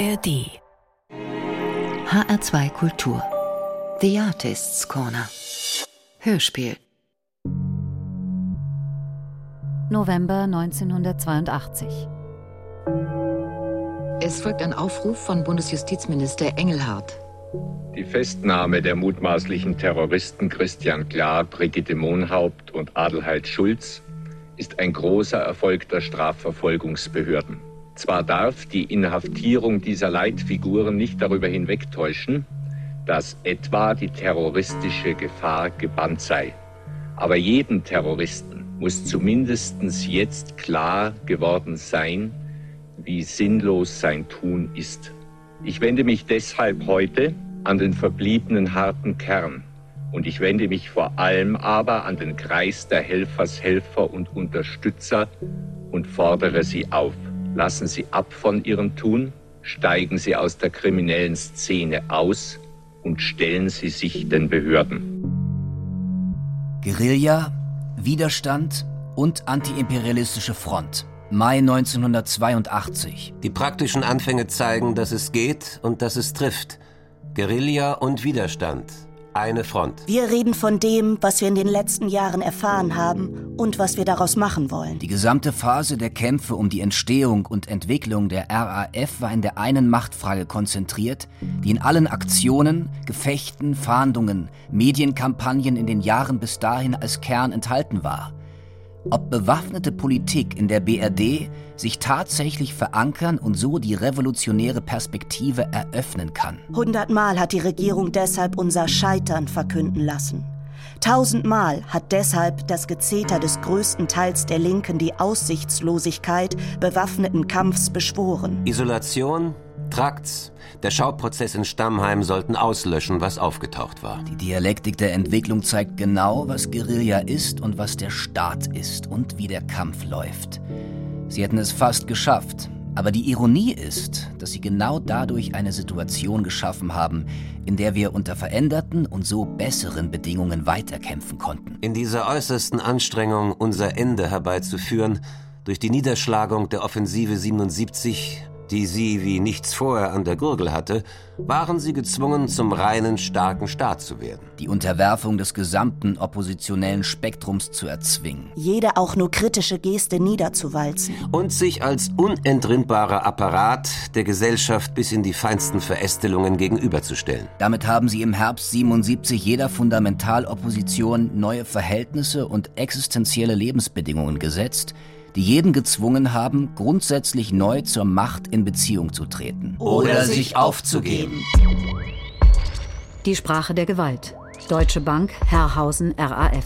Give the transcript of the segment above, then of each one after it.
ARD HR2 Kultur. The Artists Corner. Hörspiel. November 1982 Es folgt ein Aufruf von Bundesjustizminister Engelhardt. Die Festnahme der mutmaßlichen Terroristen Christian Klar, Brigitte Mohnhaupt und Adelheid Schulz ist ein großer Erfolg der Strafverfolgungsbehörden. Zwar darf die Inhaftierung dieser Leitfiguren nicht darüber hinwegtäuschen, dass etwa die terroristische Gefahr gebannt sei. Aber jedem Terroristen muss zumindest jetzt klar geworden sein, wie sinnlos sein Tun ist. Ich wende mich deshalb heute an den verbliebenen harten Kern und ich wende mich vor allem aber an den Kreis der Helfershelfer und Unterstützer und fordere sie auf. Lassen Sie ab von Ihrem Tun, steigen Sie aus der kriminellen Szene aus und stellen Sie sich den Behörden. Guerilla, Widerstand und antiimperialistische Front. Mai 1982. Die praktischen Anfänge zeigen, dass es geht und dass es trifft. Guerilla und Widerstand eine Front. Wir reden von dem, was wir in den letzten Jahren erfahren haben und was wir daraus machen wollen. Die gesamte Phase der Kämpfe um die Entstehung und Entwicklung der RAF war in der einen Machtfrage konzentriert, die in allen Aktionen, Gefechten, Fahndungen, Medienkampagnen in den Jahren bis dahin als Kern enthalten war ob bewaffnete Politik in der BRD sich tatsächlich verankern und so die revolutionäre Perspektive eröffnen kann. Hundertmal hat die Regierung deshalb unser Scheitern verkünden lassen. Tausendmal hat deshalb das Gezeter des größten Teils der Linken die Aussichtslosigkeit bewaffneten Kampfs beschworen. Isolation, Trakts, der Schauprozess in Stammheim sollten auslöschen, was aufgetaucht war. Die Dialektik der Entwicklung zeigt genau, was Guerilla ist und was der Staat ist und wie der Kampf läuft. Sie hätten es fast geschafft, aber die Ironie ist, dass sie genau dadurch eine Situation geschaffen haben, in der wir unter veränderten und so besseren Bedingungen weiterkämpfen konnten. In dieser äußersten Anstrengung, unser Ende herbeizuführen, durch die Niederschlagung der Offensive 77 die sie wie nichts vorher an der Gurgel hatte, waren sie gezwungen, zum reinen starken Staat zu werden. Die Unterwerfung des gesamten oppositionellen Spektrums zu erzwingen. Jede auch nur kritische Geste niederzuwalzen. Und sich als unentrinnbarer Apparat der Gesellschaft bis in die feinsten Verästelungen gegenüberzustellen. Damit haben sie im Herbst 77 jeder Fundamentalopposition neue Verhältnisse und existenzielle Lebensbedingungen gesetzt, die jeden gezwungen haben, grundsätzlich neu zur Macht in Beziehung zu treten. Oder sich aufzugeben. Die Sprache der Gewalt. Deutsche Bank, Herrhausen, RAF.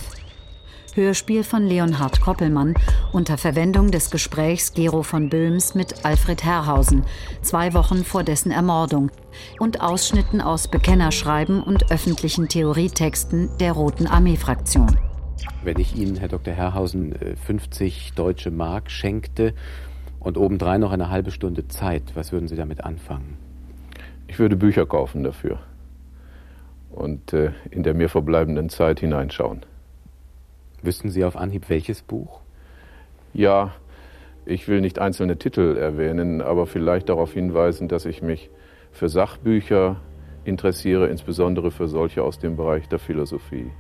Hörspiel von Leonhard Koppelmann unter Verwendung des Gesprächs Gero von Böhms mit Alfred Herrhausen, zwei Wochen vor dessen Ermordung, und Ausschnitten aus Bekennerschreiben und öffentlichen Theorietexten der Roten Armee-Fraktion. Wenn ich Ihnen, Herr Dr. Herrhausen, 50 äh, deutsche Mark schenkte und obendrein noch eine halbe Stunde Zeit, was würden Sie damit anfangen? Ich würde Bücher kaufen dafür und äh, in der mir verbleibenden Zeit hineinschauen. Wüssten Sie auf Anhieb welches Buch? Ja, ich will nicht einzelne Titel erwähnen, aber vielleicht darauf hinweisen, dass ich mich für Sachbücher interessiere, insbesondere für solche aus dem Bereich der Philosophie.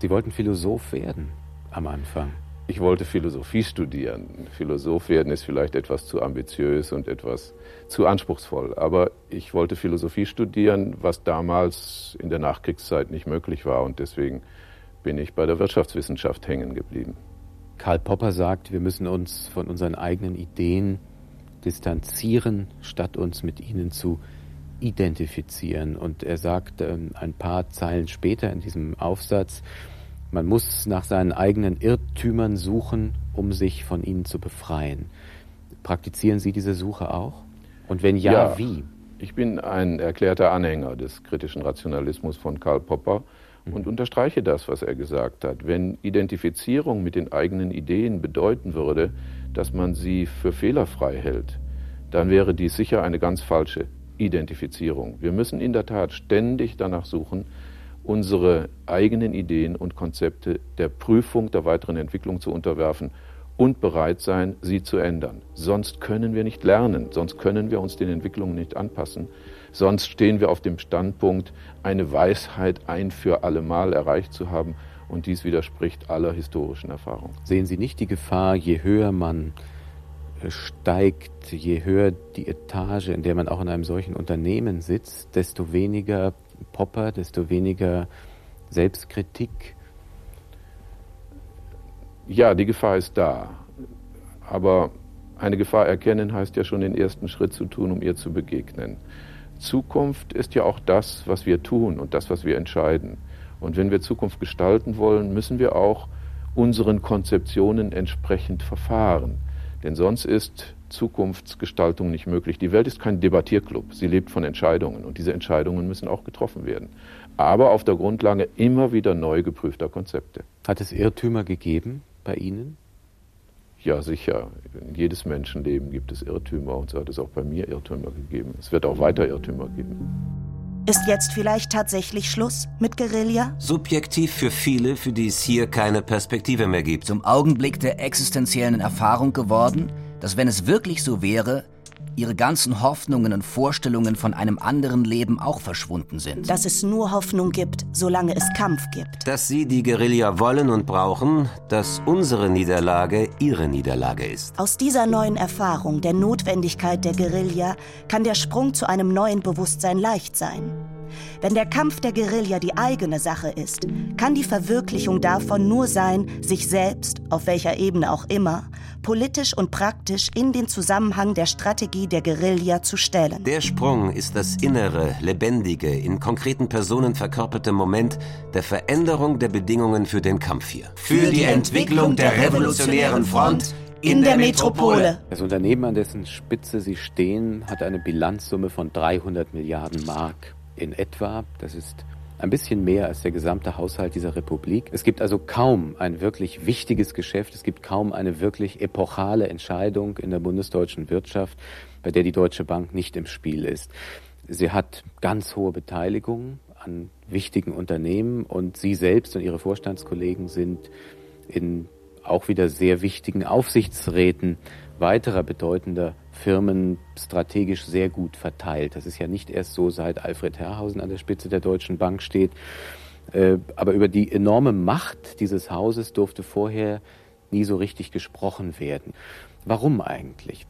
Sie wollten Philosoph werden am Anfang. Ich wollte Philosophie studieren. Philosoph werden ist vielleicht etwas zu ambitiös und etwas zu anspruchsvoll. Aber ich wollte Philosophie studieren, was damals in der Nachkriegszeit nicht möglich war. Und deswegen bin ich bei der Wirtschaftswissenschaft hängen geblieben. Karl Popper sagt, wir müssen uns von unseren eigenen Ideen distanzieren, statt uns mit ihnen zu identifizieren. Und er sagt ähm, ein paar Zeilen später in diesem Aufsatz, man muss nach seinen eigenen Irrtümern suchen, um sich von ihnen zu befreien. Praktizieren Sie diese Suche auch? Und wenn ja, ja wie? Ich bin ein erklärter Anhänger des kritischen Rationalismus von Karl Popper mhm. und unterstreiche das, was er gesagt hat. Wenn Identifizierung mit den eigenen Ideen bedeuten würde, dass man sie für fehlerfrei hält, dann wäre dies sicher eine ganz falsche Identifizierung. Wir müssen in der Tat ständig danach suchen, unsere eigenen Ideen und Konzepte der Prüfung der weiteren Entwicklung zu unterwerfen, und bereit sein, sie zu ändern. Sonst können wir nicht lernen, sonst können wir uns den Entwicklungen nicht anpassen, sonst stehen wir auf dem Standpunkt, eine Weisheit ein für allemal erreicht zu haben und dies widerspricht aller historischen Erfahrung. Sehen Sie nicht die Gefahr, je höher man steigt, je höher die Etage, in der man auch in einem solchen Unternehmen sitzt, desto weniger Popper, desto weniger Selbstkritik, ja, die Gefahr ist da. Aber eine Gefahr erkennen heißt ja schon den ersten Schritt zu tun, um ihr zu begegnen. Zukunft ist ja auch das, was wir tun und das, was wir entscheiden. Und wenn wir Zukunft gestalten wollen, müssen wir auch unseren Konzeptionen entsprechend verfahren. Denn sonst ist Zukunftsgestaltung nicht möglich. Die Welt ist kein Debattierclub. Sie lebt von Entscheidungen und diese Entscheidungen müssen auch getroffen werden. Aber auf der Grundlage immer wieder neu geprüfter Konzepte. Hat es Irrtümer gegeben? bei Ihnen? Ja, sicher. In jedes Menschenleben gibt es Irrtümer und so hat es auch bei mir Irrtümer gegeben. Es wird auch weiter Irrtümer geben. Ist jetzt vielleicht tatsächlich Schluss mit Guerilla? Subjektiv für viele, für die es hier keine Perspektive mehr gibt. Zum Augenblick der existenziellen Erfahrung geworden, dass wenn es wirklich so wäre, ihre ganzen Hoffnungen und Vorstellungen von einem anderen Leben auch verschwunden sind. Dass es nur Hoffnung gibt, solange es Kampf gibt. Dass sie die Guerilla wollen und brauchen, dass unsere Niederlage ihre Niederlage ist. Aus dieser neuen Erfahrung der Notwendigkeit der Guerilla kann der Sprung zu einem neuen Bewusstsein leicht sein. Wenn der Kampf der Guerilla die eigene Sache ist, kann die Verwirklichung davon nur sein, sich selbst, auf welcher Ebene auch immer, politisch und praktisch in den Zusammenhang der Strategie der Guerilla zu stellen. Der Sprung ist das innere, lebendige, in konkreten Personen verkörperte Moment der Veränderung der Bedingungen für den Kampf hier. Für die Entwicklung der revolutionären Front in der Metropole. Das Unternehmen, an dessen Spitze Sie stehen, hat eine Bilanzsumme von 300 Milliarden Mark in etwa. Das ist ein bisschen mehr als der gesamte Haushalt dieser Republik. Es gibt also kaum ein wirklich wichtiges Geschäft, es gibt kaum eine wirklich epochale Entscheidung in der bundesdeutschen Wirtschaft, bei der die Deutsche Bank nicht im Spiel ist. Sie hat ganz hohe Beteiligungen an wichtigen Unternehmen und Sie selbst und Ihre Vorstandskollegen sind in auch wieder sehr wichtigen Aufsichtsräten weiterer bedeutender Firmen strategisch sehr gut verteilt. Das ist ja nicht erst so, seit Alfred Herrhausen an der Spitze der Deutschen Bank steht. Äh, aber über die enorme Macht dieses Hauses durfte vorher nie so richtig gesprochen werden. Warum eigentlich?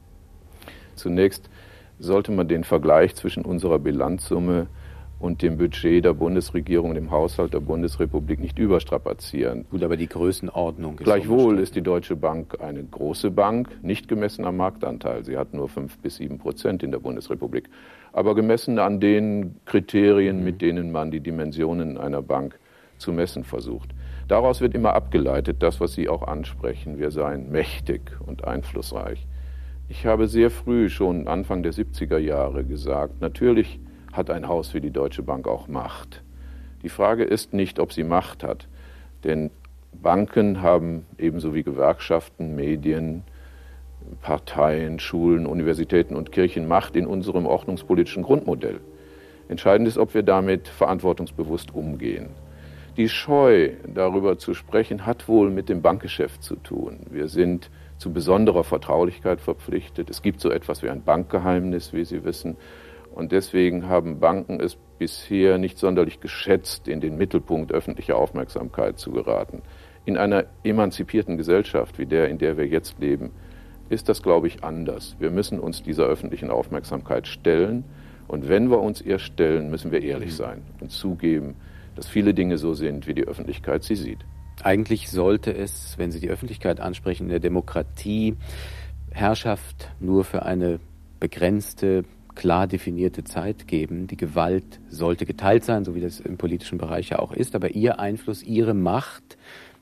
Zunächst sollte man den Vergleich zwischen unserer Bilanzsumme und dem Budget der Bundesregierung, dem Haushalt der Bundesrepublik nicht überstrapazieren. Gut, aber die Größenordnung ist Gleichwohl ist die Deutsche Bank eine große Bank, nicht gemessen am Marktanteil. Sie hat nur fünf bis sieben Prozent in der Bundesrepublik. Aber gemessen an den Kriterien, mhm. mit denen man die Dimensionen einer Bank zu messen versucht. Daraus wird immer abgeleitet, das, was Sie auch ansprechen, wir seien mächtig und einflussreich. Ich habe sehr früh, schon Anfang der 70er Jahre, gesagt, natürlich hat ein Haus wie die Deutsche Bank auch Macht. Die Frage ist nicht, ob sie Macht hat, denn Banken haben ebenso wie Gewerkschaften, Medien, Parteien, Schulen, Universitäten und Kirchen Macht in unserem ordnungspolitischen Grundmodell. Entscheidend ist, ob wir damit verantwortungsbewusst umgehen. Die Scheu, darüber zu sprechen, hat wohl mit dem Bankgeschäft zu tun. Wir sind zu besonderer Vertraulichkeit verpflichtet. Es gibt so etwas wie ein Bankgeheimnis, wie Sie wissen. Und deswegen haben Banken es bisher nicht sonderlich geschätzt, in den Mittelpunkt öffentlicher Aufmerksamkeit zu geraten. In einer emanzipierten Gesellschaft wie der, in der wir jetzt leben, ist das, glaube ich, anders. Wir müssen uns dieser öffentlichen Aufmerksamkeit stellen. Und wenn wir uns ihr stellen, müssen wir ehrlich sein und zugeben, dass viele Dinge so sind, wie die Öffentlichkeit sie sieht. Eigentlich sollte es, wenn Sie die Öffentlichkeit ansprechen, in der Demokratie Herrschaft nur für eine begrenzte klar definierte Zeit geben. Die Gewalt sollte geteilt sein, so wie das im politischen Bereich ja auch ist. Aber Ihr Einfluss, Ihre Macht,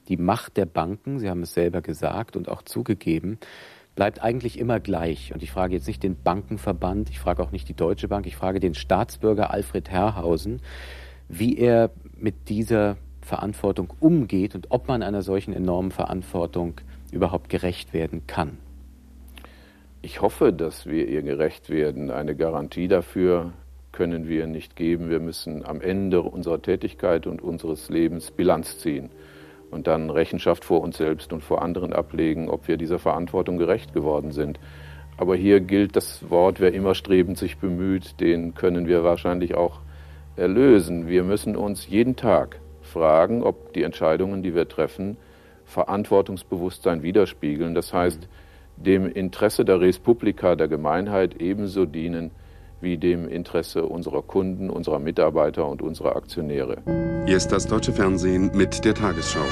die Macht der Banken, Sie haben es selber gesagt und auch zugegeben, bleibt eigentlich immer gleich. Und ich frage jetzt nicht den Bankenverband, ich frage auch nicht die Deutsche Bank, ich frage den Staatsbürger Alfred Herrhausen, wie er mit dieser Verantwortung umgeht und ob man einer solchen enormen Verantwortung überhaupt gerecht werden kann. Ich hoffe, dass wir ihr gerecht werden. Eine Garantie dafür können wir nicht geben. Wir müssen am Ende unserer Tätigkeit und unseres Lebens Bilanz ziehen. und dann Rechenschaft vor uns selbst und vor anderen ablegen, ob wir dieser Verantwortung gerecht geworden sind. Aber hier gilt das Wort, wer immer strebend sich bemüht, den können wir wahrscheinlich auch erlösen. Wir müssen uns jeden Tag fragen, ob die Entscheidungen, die wir treffen, Verantwortungsbewusstsein widerspiegeln. Das heißt, dem Interesse der Res Publica, der Gemeinheit ebenso dienen wie dem Interesse unserer Kunden, unserer Mitarbeiter und unserer Aktionäre. Hier ist das deutsche Fernsehen mit der Tagesschau.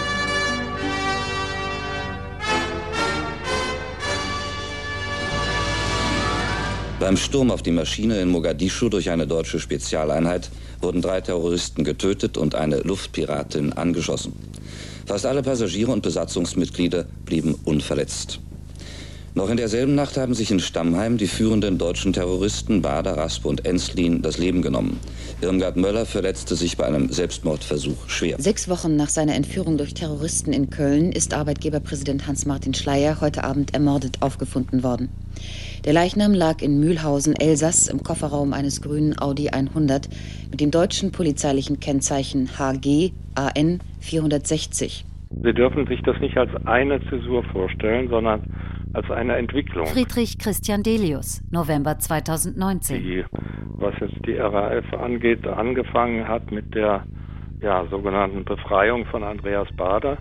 Beim Sturm auf die Maschine in Mogadischu durch eine deutsche Spezialeinheit wurden drei Terroristen getötet und eine Luftpiratin angeschossen. Fast alle Passagiere und Besatzungsmitglieder blieben unverletzt. Noch in derselben Nacht haben sich in Stammheim die führenden deutschen Terroristen Bader, Raspe und Enslin das Leben genommen. Irmgard Möller verletzte sich bei einem Selbstmordversuch schwer. Sechs Wochen nach seiner Entführung durch Terroristen in Köln ist Arbeitgeberpräsident Hans-Martin Schleyer heute Abend ermordet aufgefunden worden. Der Leichnam lag in Mühlhausen, Elsass, im Kofferraum eines grünen Audi 100 mit dem deutschen polizeilichen Kennzeichen HG AN 460. Sie dürfen sich das nicht als eine Zäsur vorstellen, sondern als eine Entwicklung. Friedrich Christian Delius, November 2019. Die, was jetzt die RAF angeht, angefangen hat mit der ja, sogenannten Befreiung von Andreas Bader.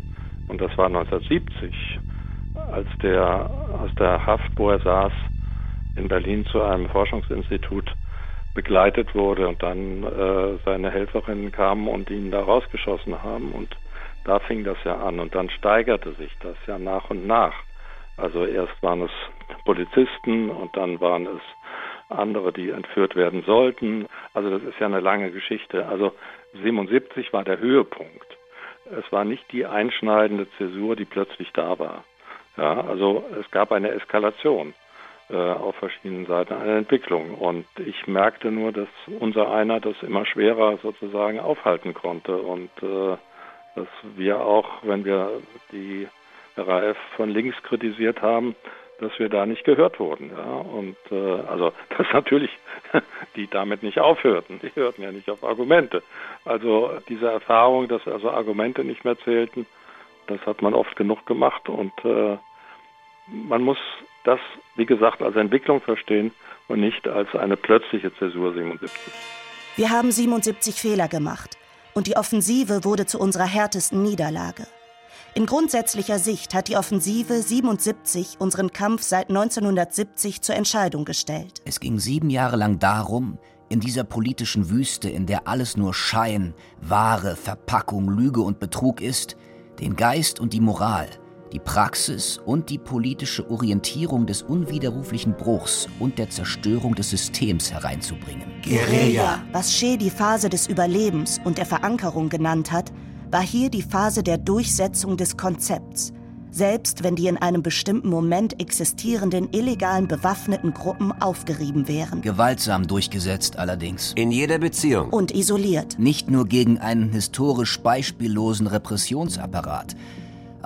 Und das war 1970, als der aus der Haft, wo er saß, in Berlin zu einem Forschungsinstitut begleitet wurde und dann äh, seine Helferinnen kamen und ihn da rausgeschossen haben. Und da fing das ja an und dann steigerte sich das ja nach und nach. Also erst waren es Polizisten und dann waren es andere, die entführt werden sollten. Also das ist ja eine lange Geschichte. Also 77 war der Höhepunkt. Es war nicht die einschneidende Zäsur, die plötzlich da war. Ja, also es gab eine Eskalation äh, auf verschiedenen Seiten, eine Entwicklung. Und ich merkte nur, dass unser einer das immer schwerer sozusagen aufhalten konnte und äh, dass wir auch, wenn wir die RAF von links kritisiert haben, dass wir da nicht gehört wurden. Ja? Und äh, also dass natürlich die damit nicht aufhörten. Die hörten ja nicht auf Argumente. Also diese Erfahrung, dass also Argumente nicht mehr zählten, das hat man oft genug gemacht und äh, man muss das, wie gesagt, als Entwicklung verstehen und nicht als eine plötzliche Zäsur 77. Wir haben 77 Fehler gemacht und die Offensive wurde zu unserer härtesten Niederlage. In grundsätzlicher Sicht hat die Offensive 77 unseren Kampf seit 1970 zur Entscheidung gestellt. Es ging sieben Jahre lang darum, in dieser politischen Wüste, in der alles nur Schein, Ware, Verpackung, Lüge und Betrug ist, den Geist und die Moral, die Praxis und die politische Orientierung des unwiderruflichen Bruchs und der Zerstörung des Systems hereinzubringen. Guerilla. Was Shea die Phase des Überlebens und der Verankerung genannt hat, war hier die Phase der Durchsetzung des Konzepts, selbst wenn die in einem bestimmten Moment existierenden illegalen bewaffneten Gruppen aufgerieben wären. Gewaltsam durchgesetzt allerdings. In jeder Beziehung. Und isoliert. Nicht nur gegen einen historisch beispiellosen Repressionsapparat,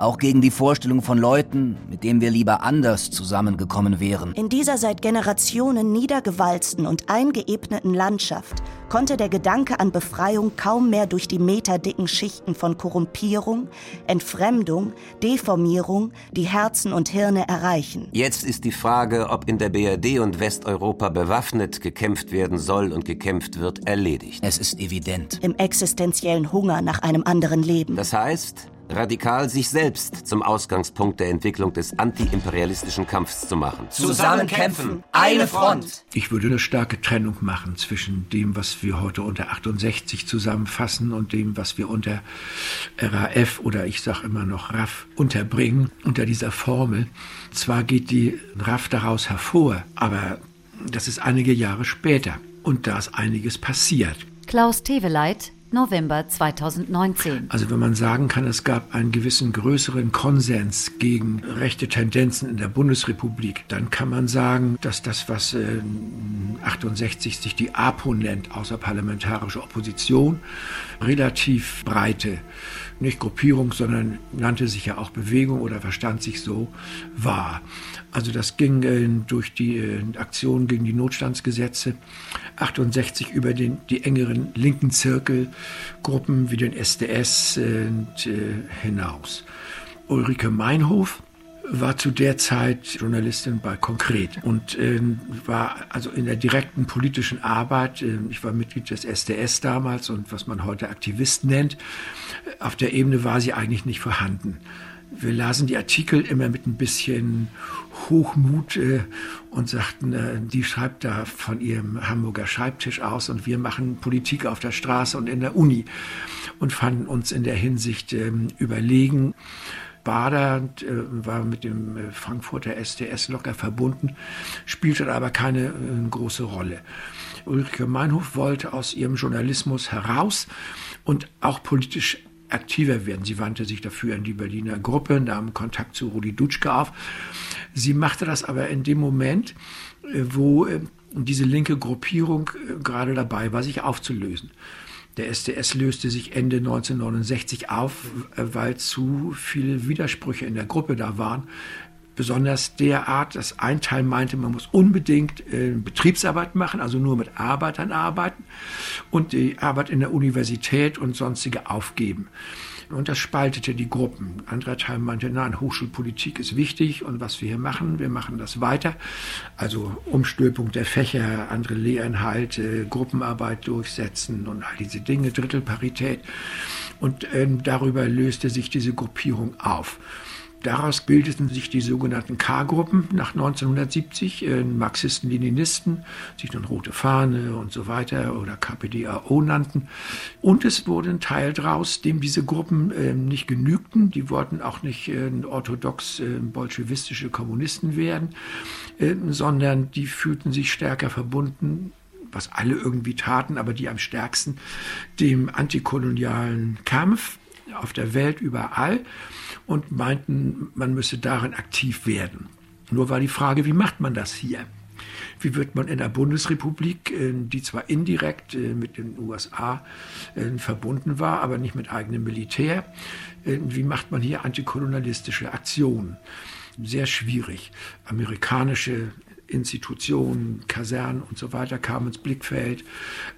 auch gegen die Vorstellung von Leuten, mit denen wir lieber anders zusammengekommen wären. In dieser seit Generationen niedergewalzten und eingeebneten Landschaft konnte der Gedanke an Befreiung kaum mehr durch die meterdicken Schichten von Korrumpierung, Entfremdung, Deformierung die Herzen und Hirne erreichen. Jetzt ist die Frage, ob in der BRD und Westeuropa bewaffnet gekämpft werden soll und gekämpft wird, erledigt. Es ist evident. Im existenziellen Hunger nach einem anderen Leben. Das heißt, radikal sich selbst zum Ausgangspunkt der Entwicklung des antiimperialistischen Kampfs zu machen. Zusammen kämpfen, eine Front. Ich würde eine starke Trennung machen zwischen dem, was wir heute unter 68 zusammenfassen und dem, was wir unter RAF oder ich sage immer noch RAF unterbringen, unter dieser Formel. Zwar geht die RAF daraus hervor, aber das ist einige Jahre später und da ist einiges passiert. Klaus Teveleit, November 2019. Also wenn man sagen kann, es gab einen gewissen größeren Konsens gegen rechte Tendenzen in der Bundesrepublik, dann kann man sagen, dass das, was äh, 68 sich die APO nennt, außerparlamentarische Opposition, relativ breite nicht Gruppierung, sondern nannte sich ja auch Bewegung oder verstand sich so, war. Also das ging äh, durch die äh, Aktion gegen die Notstandsgesetze 68 über den, die engeren linken Zirkelgruppen wie den SDS äh, hinaus. Ulrike Meinhof war zu der Zeit Journalistin bei Konkret und äh, war also in der direkten politischen Arbeit, äh, ich war Mitglied des SDS damals und was man heute Aktivist nennt, auf der Ebene war sie eigentlich nicht vorhanden. Wir lasen die Artikel immer mit ein bisschen Hochmut äh, und sagten, äh, die schreibt da von ihrem Hamburger Schreibtisch aus und wir machen Politik auf der Straße und in der Uni und fanden uns in der Hinsicht äh, überlegen. Bader äh, war mit dem äh, Frankfurter SDS locker verbunden, spielte aber keine äh, große Rolle. Ulrike Meinhof wollte aus ihrem Journalismus heraus und auch politisch aktiver werden. Sie wandte sich dafür an die Berliner Gruppe, nahm Kontakt zu Rudi Dutschke auf. Sie machte das aber in dem Moment, wo diese linke Gruppierung gerade dabei war, sich aufzulösen. Der SDS löste sich Ende 1969 auf, äh, weil zu viele Widersprüche in der Gruppe da waren. Besonders derart, dass ein Teil meinte, man muss unbedingt äh, Betriebsarbeit machen, also nur mit Arbeitern arbeiten und die Arbeit in der Universität und sonstige aufgeben. Und das spaltete die Gruppen. Ein anderer Teil meinte, nein, Hochschulpolitik ist wichtig und was wir hier machen, wir machen das weiter. Also Umstülpung der Fächer, andere Lehrinhalte, Gruppenarbeit durchsetzen und all diese Dinge, Drittelparität. Und äh, darüber löste sich diese Gruppierung auf. Daraus bildeten sich die sogenannten K-Gruppen nach 1970, äh, Marxisten, Leninisten, sich dann Rote Fahne und so weiter oder KPDAO nannten. Und es wurde ein Teil daraus, dem diese Gruppen äh, nicht genügten. Die wollten auch nicht äh, orthodox äh, bolschewistische Kommunisten werden, äh, sondern die fühlten sich stärker verbunden was alle irgendwie taten, aber die am stärksten dem antikolonialen Kampf auf der Welt überall und meinten, man müsse darin aktiv werden. Nur war die Frage, wie macht man das hier? Wie wird man in der Bundesrepublik, äh, die zwar indirekt äh, mit den USA äh, verbunden war, aber nicht mit eigenem Militär, wie macht man hier antikolonialistische Aktionen? Sehr schwierig. Amerikanische Institutionen, Kasernen und so weiter kamen ins Blickfeld.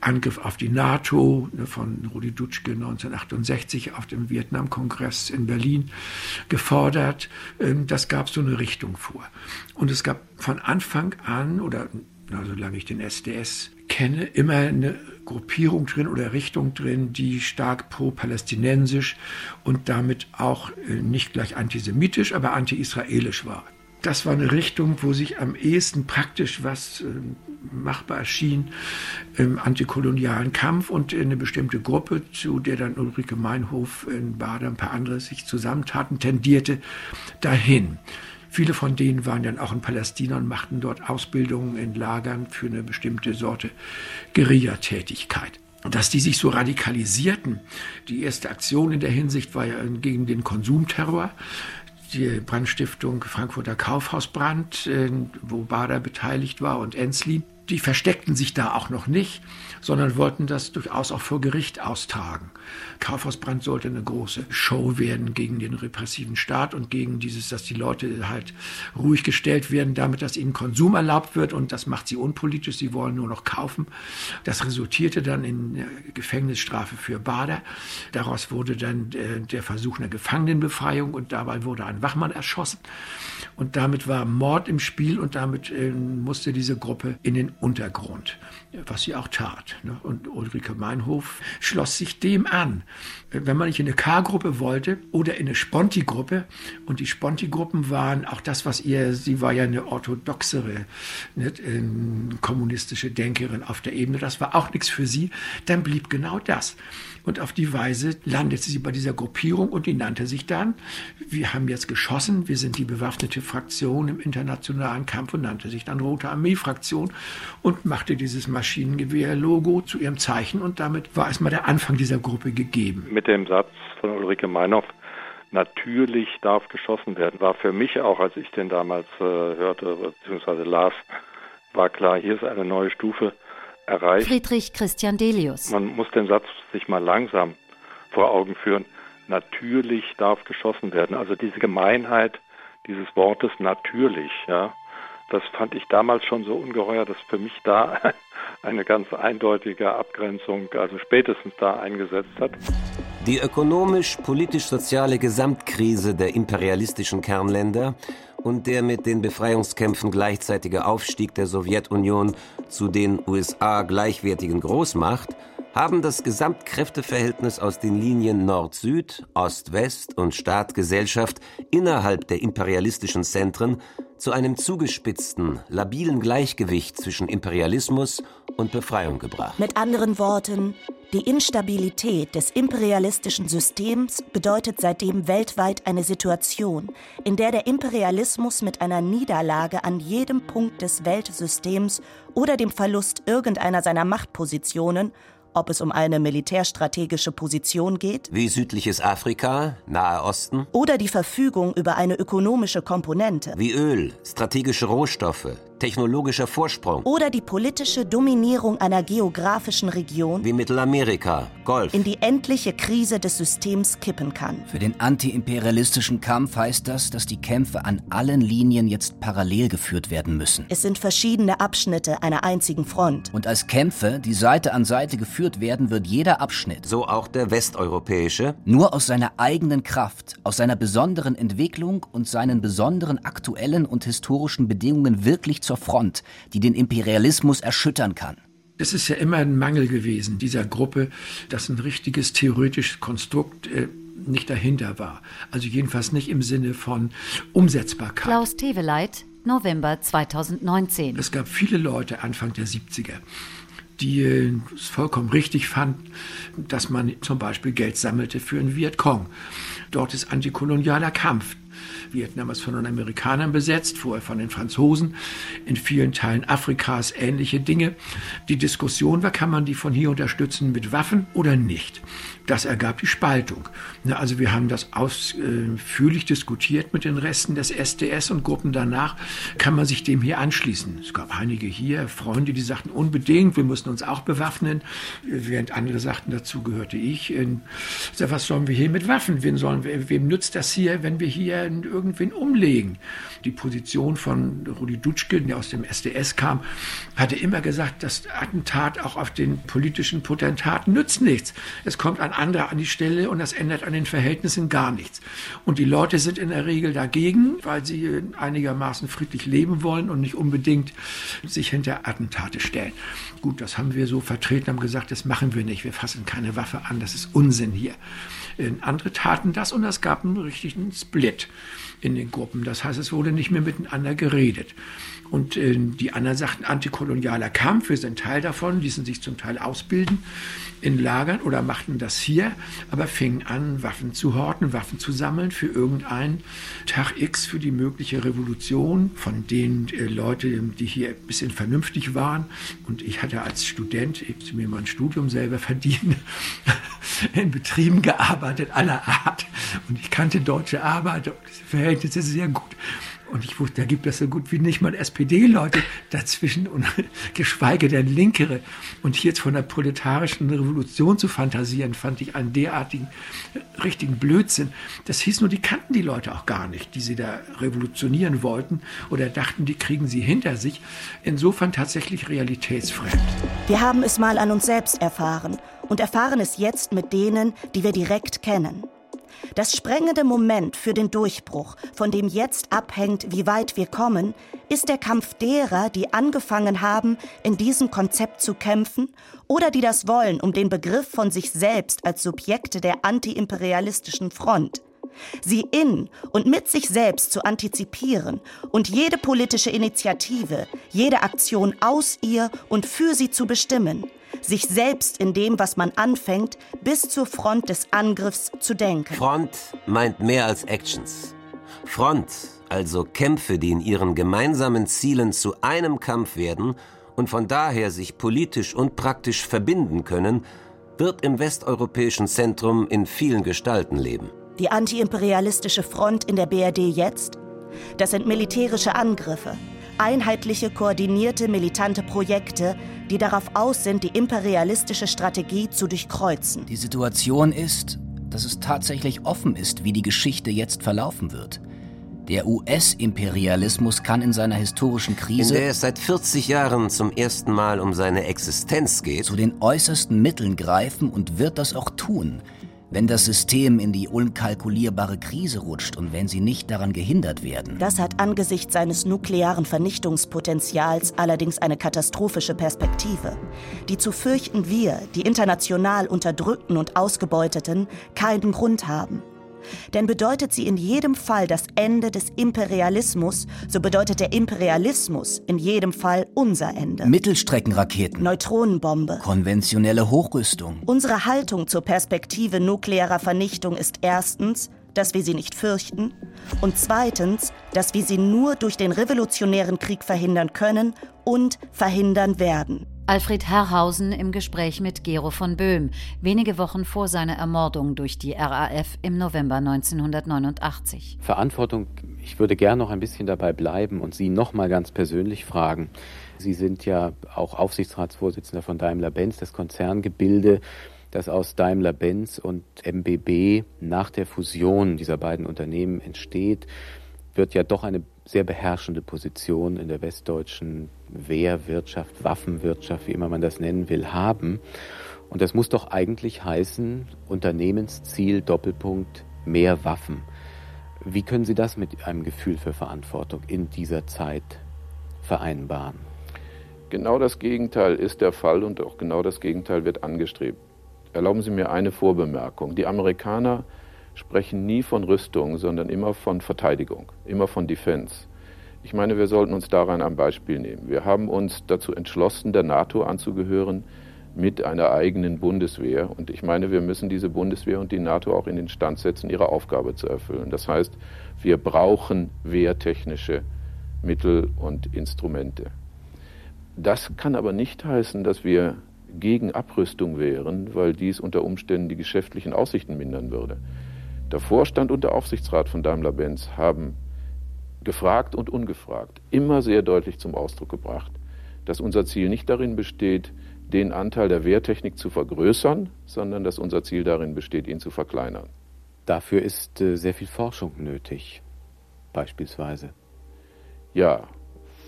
Angriff auf die NATO ne, von Rudi Dutschke 1968 auf dem Vietnamkongress in Berlin gefordert. Ähm, das gab so eine Richtung vor. Und es gab von Anfang an, oder na, solange ich den SDS kenne, immer eine Gruppierung drin oder Richtung drin, die stark pro-palästinensisch und damit auch äh, nicht gleich antisemitisch, aber anti-israelisch war das war eine Richtung, wo sich am ehesten praktisch was äh, machbar erschien im antikolonialen Kampf und eine bestimmte Gruppe, zu der dann Ulrike Meinhof, in Bader, ein paar andere sich zusammentaten, tendierte dahin. Viele von denen waren dann auch in Palästina und machten dort Ausbildungen in Lagern für eine bestimmte Sorte Guerillatätigkeit dass die sich so radikalisierten. Die erste Aktion in der Hinsicht war ja gegen den Konsumterror die Brandstiftung Frankfurter Kaufhausbrand, äh, wo Bader beteiligt war und Ensli die versteckten sich da auch noch nicht, sondern wollten das durchaus auch vor Gericht austragen. Kaufhausbrand sollte eine große Show werden gegen den repressiven Staat und gegen dieses, dass die Leute halt ruhig gestellt werden, damit dass ihnen Konsum erlaubt wird und das macht sie unpolitisch, sie wollen nur noch kaufen. Das resultierte dann in Gefängnisstrafe für Bader. Daraus wurde dann äh, der Versuch einer Gefangenenbefreiung und dabei wurde ein Wachmann erschossen. Und damit war Mord im Spiel und damit äh, musste diese Gruppe in den Untergrund, was sie auch tat. Ne? Und Ulrike Meinhof schloss sich dem an. Wenn man nicht in eine K-Gruppe wollte oder in eine Sponti-Gruppe, und die Sponti-Gruppen waren auch das, was ihr, sie war ja eine orthodoxere, ne, kommunistische Denkerin auf der Ebene, das war auch nichts für sie, dann blieb genau das. Und auf die Weise landete sie bei dieser Gruppierung und die nannte sich dann, wir haben jetzt geschossen, wir sind die bewaffnete Fraktion im internationalen Kampf und nannte sich dann Rote Armee-Fraktion und machte dieses Maschinengewehr-Logo zu ihrem Zeichen und damit war erstmal der Anfang dieser Gruppe gegeben. Mit dem Satz von Ulrike Meinhoff, natürlich darf geschossen werden, war für mich auch, als ich den damals äh, hörte bzw. las, war klar, hier ist eine neue Stufe erreicht. Friedrich Christian Delius. Man muss den Satz sich mal langsam vor Augen führen. natürlich darf geschossen werden. Also diese Gemeinheit dieses Wortes natürlich, ja, das fand ich damals schon so ungeheuer, dass für mich da eine ganz eindeutige Abgrenzung, also spätestens da eingesetzt hat. Die ökonomisch-politisch-soziale Gesamtkrise der imperialistischen Kernländer und der mit den Befreiungskämpfen gleichzeitige Aufstieg der Sowjetunion zu den USA gleichwertigen Großmacht haben das Gesamtkräfteverhältnis aus den Linien Nord-Süd, Ost-West und Staat-Gesellschaft innerhalb der imperialistischen Zentren zu einem zugespitzten, labilen Gleichgewicht zwischen Imperialismus und Befreiung gebracht. Mit anderen Worten, die Instabilität des imperialistischen Systems bedeutet seitdem weltweit eine Situation, in der der Imperialismus mit einer Niederlage an jedem Punkt des Weltsystems oder dem Verlust irgendeiner seiner Machtpositionen ob es um eine militärstrategische Position geht, wie südliches Afrika, Nahe Osten, oder die Verfügung über eine ökonomische Komponente, wie Öl, strategische Rohstoffe, technologischer Vorsprung. Oder die politische Dominierung einer geografischen Region wie Mittelamerika, Golf, in die endliche Krise des Systems kippen kann. Für den antiimperialistischen Kampf heißt das, dass die Kämpfe an allen Linien jetzt parallel geführt werden müssen. Es sind verschiedene Abschnitte einer einzigen Front. Und als Kämpfe, die Seite an Seite geführt werden, wird jeder Abschnitt, so auch der westeuropäische, nur aus seiner eigenen Kraft, aus seiner besonderen Entwicklung und seinen besonderen aktuellen und historischen Bedingungen wirklich zur zur Front, die den Imperialismus erschüttern kann. Es ist ja immer ein Mangel gewesen dieser Gruppe, dass ein richtiges theoretisches Konstrukt äh, nicht dahinter war. Also jedenfalls nicht im Sinne von Umsetzbarkeit. Klaus Teveleit, November 2019. Es gab viele Leute Anfang der 70er, die äh, es vollkommen richtig fanden, dass man zum Beispiel Geld sammelte für einen Vietcong. Dort ist antikolonialer Kampf. Vietnam ist von den Amerikanern besetzt, vorher von den Franzosen, in vielen Teilen Afrikas ähnliche Dinge. Die Diskussion war, kann man die von hier unterstützen mit Waffen oder nicht? Das ergab die Spaltung. Also wir haben das ausführlich diskutiert mit den Resten des SDS und Gruppen danach. Kann man sich dem hier anschließen? Es gab einige hier, Freunde, die sagten unbedingt, wir müssen uns auch bewaffnen, während andere sagten, dazu gehörte ich. Was sollen wir hier mit Waffen? Wem, sollen wir, wem nützt das hier, wenn wir hier irgendwen umlegen? Die Position von Rudi Dutschke, der aus dem SDS kam, hatte immer gesagt, das Attentat auch auf den politischen Potentaten nützt nichts. Es kommt ein anderer an die Stelle und das ändert den Verhältnissen gar nichts. Und die Leute sind in der Regel dagegen, weil sie einigermaßen friedlich leben wollen und nicht unbedingt sich hinter Attentate stellen. Gut, das haben wir so vertreten, haben gesagt, das machen wir nicht, wir fassen keine Waffe an, das ist Unsinn hier. Andere taten das und es gab einen richtigen Split in den Gruppen. Das heißt, es wurde nicht mehr miteinander geredet. Und äh, die anderen sagten, antikolonialer Kampf, wir sind Teil davon, ließen sich zum Teil ausbilden in Lagern oder machten das hier, aber fingen an, Waffen zu horten, Waffen zu sammeln für irgendeinen Tag X, für die mögliche Revolution, von denen äh, Leute, die hier ein bisschen vernünftig waren. Und ich hatte als Student, ich mir mein Studium selber verdient, in Betrieben gearbeitet aller Art. Und ich kannte deutsche Arbeiter, diese Verhältnisse sehr gut. Und ich wusste, da gibt es so gut wie nicht mal SPD-Leute dazwischen und geschweige denn Linkere. Und hier jetzt von der proletarischen Revolution zu fantasieren, fand ich einen derartigen richtigen Blödsinn. Das hieß nur, die kannten die Leute auch gar nicht, die sie da revolutionieren wollten oder dachten, die kriegen sie hinter sich. Insofern tatsächlich realitätsfremd. Wir haben es mal an uns selbst erfahren und erfahren es jetzt mit denen, die wir direkt kennen. Das sprengende Moment für den Durchbruch, von dem jetzt abhängt, wie weit wir kommen, ist der Kampf derer, die angefangen haben, in diesem Konzept zu kämpfen oder die das wollen, um den Begriff von sich selbst als Subjekte der antiimperialistischen Front. Sie in und mit sich selbst zu antizipieren und jede politische Initiative, jede Aktion aus ihr und für sie zu bestimmen, sich selbst in dem, was man anfängt, bis zur Front des Angriffs zu denken. Front meint mehr als Actions. Front, also Kämpfe, die in ihren gemeinsamen Zielen zu einem Kampf werden und von daher sich politisch und praktisch verbinden können, wird im westeuropäischen Zentrum in vielen Gestalten leben. Die antiimperialistische Front in der BRD jetzt? Das sind militärische Angriffe, einheitliche, koordinierte, militante Projekte, die darauf aus sind, die imperialistische Strategie zu durchkreuzen. Die Situation ist, dass es tatsächlich offen ist, wie die Geschichte jetzt verlaufen wird. Der US-Imperialismus kann in seiner historischen Krise, in der es seit 40 Jahren zum ersten Mal um seine Existenz geht, zu den äußersten Mitteln greifen und wird das auch tun, wenn das System in die unkalkulierbare Krise rutscht und wenn sie nicht daran gehindert werden. Das hat angesichts seines nuklearen Vernichtungspotenzials allerdings eine katastrophische Perspektive, die zu fürchten wir, die international Unterdrückten und Ausgebeuteten, keinen Grund haben. Denn bedeutet sie in jedem Fall das Ende des Imperialismus, so bedeutet der Imperialismus in jedem Fall unser Ende. Mittelstreckenraketen, Neutronenbombe, konventionelle Hochrüstung. Unsere Haltung zur Perspektive nuklearer Vernichtung ist erstens, dass wir sie nicht fürchten und zweitens, dass wir sie nur durch den revolutionären Krieg verhindern können und verhindern werden. Alfred Herrhausen im Gespräch mit Gero von Böhm, wenige Wochen vor seiner Ermordung durch die RAF im November 1989. Verantwortung, ich würde gern noch ein bisschen dabei bleiben und Sie noch mal ganz persönlich fragen. Sie sind ja auch Aufsichtsratsvorsitzender von Daimler-Benz, das Konzerngebilde, das aus Daimler-Benz und MBB nach der Fusion dieser beiden Unternehmen entsteht, wird ja doch eine sehr beherrschende Position in der westdeutschen Wehrwirtschaft, Waffenwirtschaft, wie immer man das nennen will, haben. Und das muss doch eigentlich heißen, Unternehmensziel, Doppelpunkt, mehr Waffen. Wie können Sie das mit einem Gefühl für Verantwortung in dieser Zeit vereinbaren? Genau das Gegenteil ist der Fall und auch genau das Gegenteil wird angestrebt. Erlauben Sie mir eine Vorbemerkung. Die Amerikaner sprechen nie von Rüstung, sondern immer von Verteidigung, immer von Defense. Ich meine, wir sollten uns daran ein Beispiel nehmen. Wir haben uns dazu entschlossen, der NATO anzugehören mit einer eigenen Bundeswehr. Und ich meine, wir müssen diese Bundeswehr und die NATO auch in den Stand setzen, ihre Aufgabe zu erfüllen. Das heißt, wir brauchen wehrtechnische Mittel und Instrumente. Das kann aber nicht heißen, dass wir gegen Abrüstung wären, weil dies unter Umständen die geschäftlichen Aussichten mindern würde. Der Vorstand und der Aufsichtsrat von Daimler-Benz haben gefragt und ungefragt immer sehr deutlich zum Ausdruck gebracht, dass unser Ziel nicht darin besteht, den Anteil der Wehrtechnik zu vergrößern, sondern dass unser Ziel darin besteht, ihn zu verkleinern. Dafür ist äh, sehr viel Forschung nötig, beispielsweise. Ja,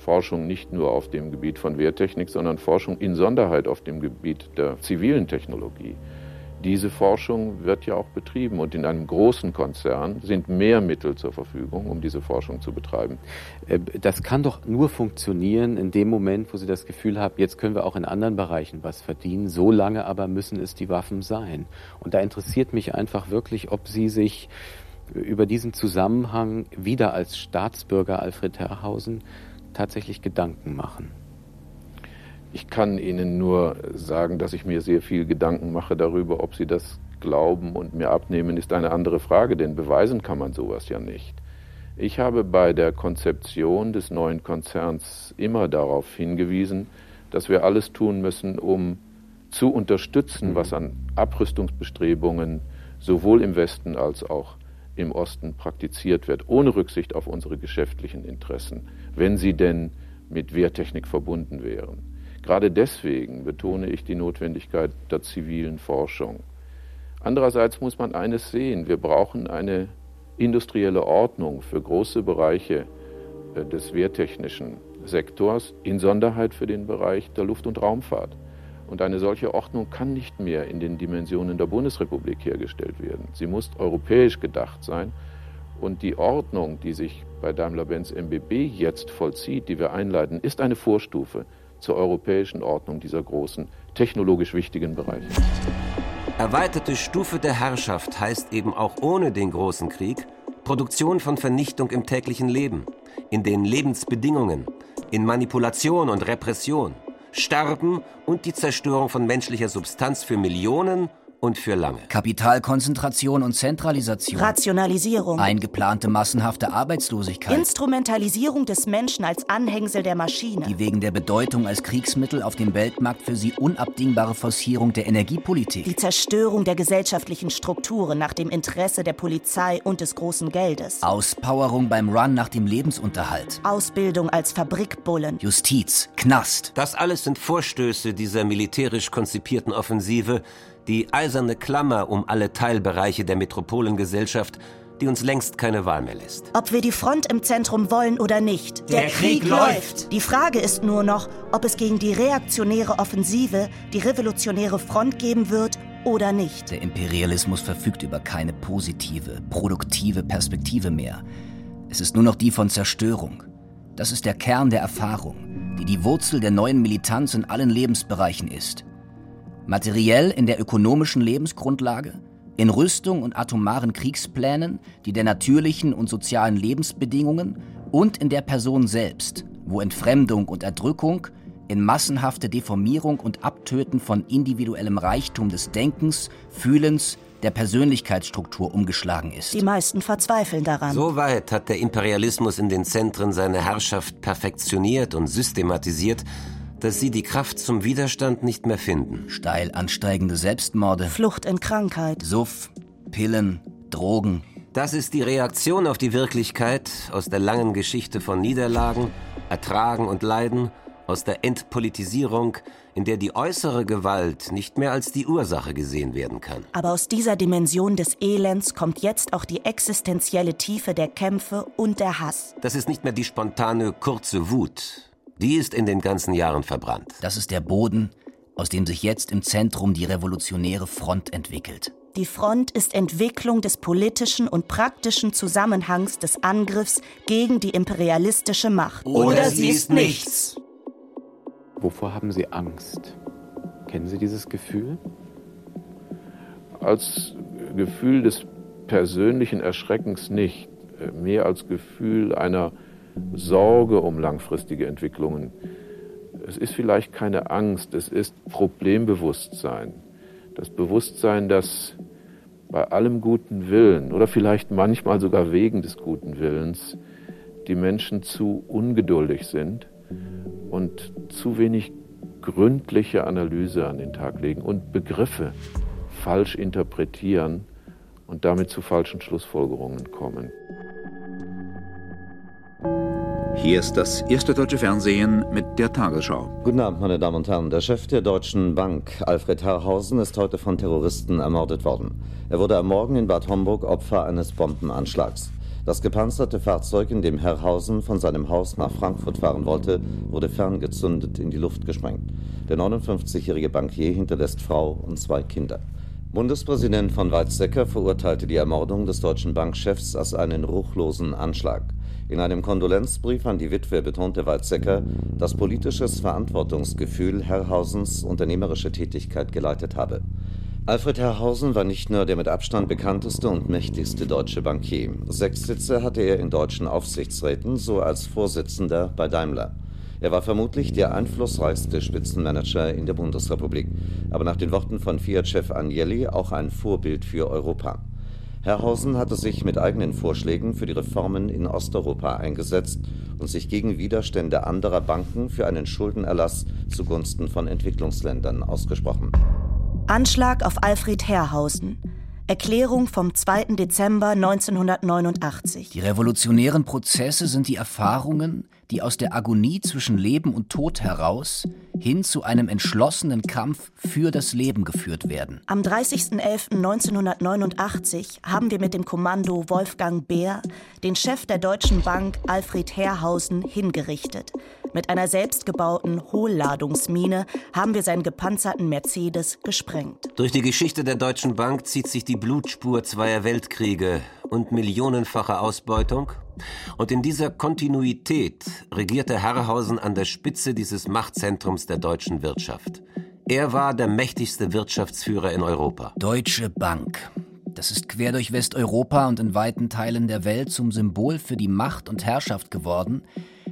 Forschung nicht nur auf dem Gebiet von Wehrtechnik, sondern Forschung in Sonderheit auf dem Gebiet der zivilen Technologie. Diese Forschung wird ja auch betrieben und in einem großen Konzern sind mehr Mittel zur Verfügung, um diese Forschung zu betreiben. Äh, das kann doch nur funktionieren in dem Moment, wo Sie das Gefühl haben, jetzt können wir auch in anderen Bereichen was verdienen. So lange aber müssen es die Waffen sein. Und da interessiert mich einfach wirklich, ob Sie sich über diesen Zusammenhang wieder als Staatsbürger Alfred Herrhausen tatsächlich Gedanken machen. Ich kann Ihnen nur sagen, dass ich mir sehr viel Gedanken mache darüber, ob Sie das glauben und mir abnehmen, ist eine andere Frage, denn beweisen kann man sowas ja nicht. Ich habe bei der Konzeption des neuen Konzerns immer darauf hingewiesen, dass wir alles tun müssen, um zu unterstützen, was an Abrüstungsbestrebungen sowohl im Westen als auch im Osten praktiziert wird, ohne Rücksicht auf unsere geschäftlichen Interessen, wenn sie denn mit Wehrtechnik verbunden wären. Gerade deswegen betone ich die Notwendigkeit der zivilen Forschung. Andererseits muss man eines sehen, wir brauchen eine industrielle Ordnung für große Bereiche äh, des wehrtechnischen Sektors, in Sonderheit für den Bereich der Luft- und Raumfahrt. Und eine solche Ordnung kann nicht mehr in den Dimensionen der Bundesrepublik hergestellt werden. Sie muss europäisch gedacht sein. Und die Ordnung, die sich bei Daimler-Benz MBB jetzt vollzieht, die wir einleiten, ist eine Vorstufe zur europäischen Ordnung dieser großen, technologisch wichtigen Bereiche. Erweiterte Stufe der Herrschaft heißt eben auch ohne den großen Krieg Produktion von Vernichtung im täglichen Leben, in den Lebensbedingungen, in Manipulation und Repression, Sterben und die Zerstörung von menschlicher Substanz für Millionen und für lange. Kapitalkonzentration und Zentralisation. Rationalisierung. Eingeplante massenhafte Arbeitslosigkeit. Instrumentalisierung des Menschen als Anhängsel der Maschine. Die wegen der Bedeutung als Kriegsmittel auf dem Weltmarkt für sie unabdingbare Forcierung der Energiepolitik. Die Zerstörung der gesellschaftlichen Strukturen nach dem Interesse der Polizei und des großen Geldes. Auspowerung beim Run nach dem Lebensunterhalt. Ausbildung als Fabrikbullen. Justiz, Knast. Das alles sind Vorstöße dieser militärisch konzipierten Offensive, Die eiserne Klammer um alle Teilbereiche der Metropolengesellschaft, die uns längst keine Wahl mehr lässt. Ob wir die Front im Zentrum wollen oder nicht. Der, der Krieg, Krieg läuft. Die Frage ist nur noch, ob es gegen die reaktionäre Offensive die revolutionäre Front geben wird oder nicht. Der Imperialismus verfügt über keine positive, produktive Perspektive mehr. Es ist nur noch die von Zerstörung. Das ist der Kern der Erfahrung, die die Wurzel der neuen Militanz in allen Lebensbereichen ist. Materiell in der ökonomischen Lebensgrundlage, in Rüstung und atomaren Kriegsplänen, die der natürlichen und sozialen Lebensbedingungen und in der Person selbst, wo Entfremdung und Erdrückung in massenhafte Deformierung und Abtöten von individuellem Reichtum des Denkens, Fühlens, der Persönlichkeitsstruktur umgeschlagen ist. Die meisten verzweifeln daran. Soweit hat der Imperialismus in den Zentren seine Herrschaft perfektioniert und systematisiert, dass sie die Kraft zum Widerstand nicht mehr finden. Steil ansteigende Selbstmorde. Flucht in Krankheit. Suff, Pillen, Drogen. Das ist die Reaktion auf die Wirklichkeit aus der langen Geschichte von Niederlagen, Ertragen und Leiden aus der Entpolitisierung, in der die äußere Gewalt nicht mehr als die Ursache gesehen werden kann. Aber aus dieser Dimension des Elends kommt jetzt auch die existenzielle Tiefe der Kämpfe und der Hass. Das ist nicht mehr die spontane, kurze Wut. Die ist in den ganzen Jahren verbrannt. Das ist der Boden, aus dem sich jetzt im Zentrum die revolutionäre Front entwickelt. Die Front ist Entwicklung des politischen und praktischen Zusammenhangs des Angriffs gegen die imperialistische Macht. Oder, Oder sie ist nichts. Wovor haben Sie Angst? Kennen Sie dieses Gefühl? Als Gefühl des persönlichen Erschreckens nicht, äh, mehr als Gefühl einer Sorge um langfristige Entwicklungen. Es ist vielleicht keine Angst, es ist Problembewusstsein. Das Bewusstsein, dass bei allem guten Willen oder vielleicht manchmal sogar wegen des guten Willens die Menschen zu ungeduldig sind und zu wenig gründliche Analyse an den Tag legen und Begriffe falsch interpretieren und damit zu falschen Schlussfolgerungen kommen. Hier ist das erste deutsche Fernsehen mit der Tagesschau. Guten Abend, meine Damen und Herren. Der Chef der Deutschen Bank, Alfred Herrhausen, ist heute von Terroristen ermordet worden. Er wurde am Morgen in Bad Homburg Opfer eines Bombenanschlags. Das gepanzerte Fahrzeug, in dem Herrhausen von seinem Haus nach Frankfurt fahren wollte, wurde ferngezündet in die Luft gesprengt. Der 59-jährige Bankier hinterlässt Frau und zwei Kinder. Bundespräsident von Weizsäcker verurteilte die Ermordung des deutschen Bankchefs als einen ruchlosen Anschlag. In einem Kondolenzbrief an die Witwe betonte Weizsäcker, dass politisches Verantwortungsgefühl Herrhausens unternehmerische Tätigkeit geleitet habe. Alfred Herrhausen war nicht nur der mit Abstand bekannteste und mächtigste deutsche Bankier. Sechs Sitze hatte er in deutschen Aufsichtsräten, so als Vorsitzender bei Daimler. Er war vermutlich der einflussreichste Spitzenmanager in der Bundesrepublik, aber nach den Worten von Fiat-Chef Agnelli auch ein Vorbild für Europa. Herrhausen hatte sich mit eigenen Vorschlägen für die Reformen in Osteuropa eingesetzt und sich gegen Widerstände anderer Banken für einen Schuldenerlass zugunsten von Entwicklungsländern ausgesprochen. Anschlag auf Alfred Herrhausen. Erklärung vom 2. Dezember 1989. Die revolutionären Prozesse sind die Erfahrungen, die aus der Agonie zwischen Leben und Tod heraus hin zu einem entschlossenen Kampf für das Leben geführt werden. Am 30.11.1989 haben wir mit dem Kommando Wolfgang Beer den Chef der Deutschen Bank Alfred Herrhausen hingerichtet. Mit einer selbstgebauten Hohlladungsmine haben wir seinen gepanzerten Mercedes gesprengt. Durch die Geschichte der Deutschen Bank zieht sich die Blutspur zweier Weltkriege und millionenfacher Ausbeutung. Und in dieser Kontinuität regierte Herrhausen an der Spitze dieses Machtzentrums der deutschen Wirtschaft. Er war der mächtigste Wirtschaftsführer in Europa. Deutsche Bank. Das ist quer durch Westeuropa und in weiten Teilen der Welt zum Symbol für die Macht und Herrschaft geworden,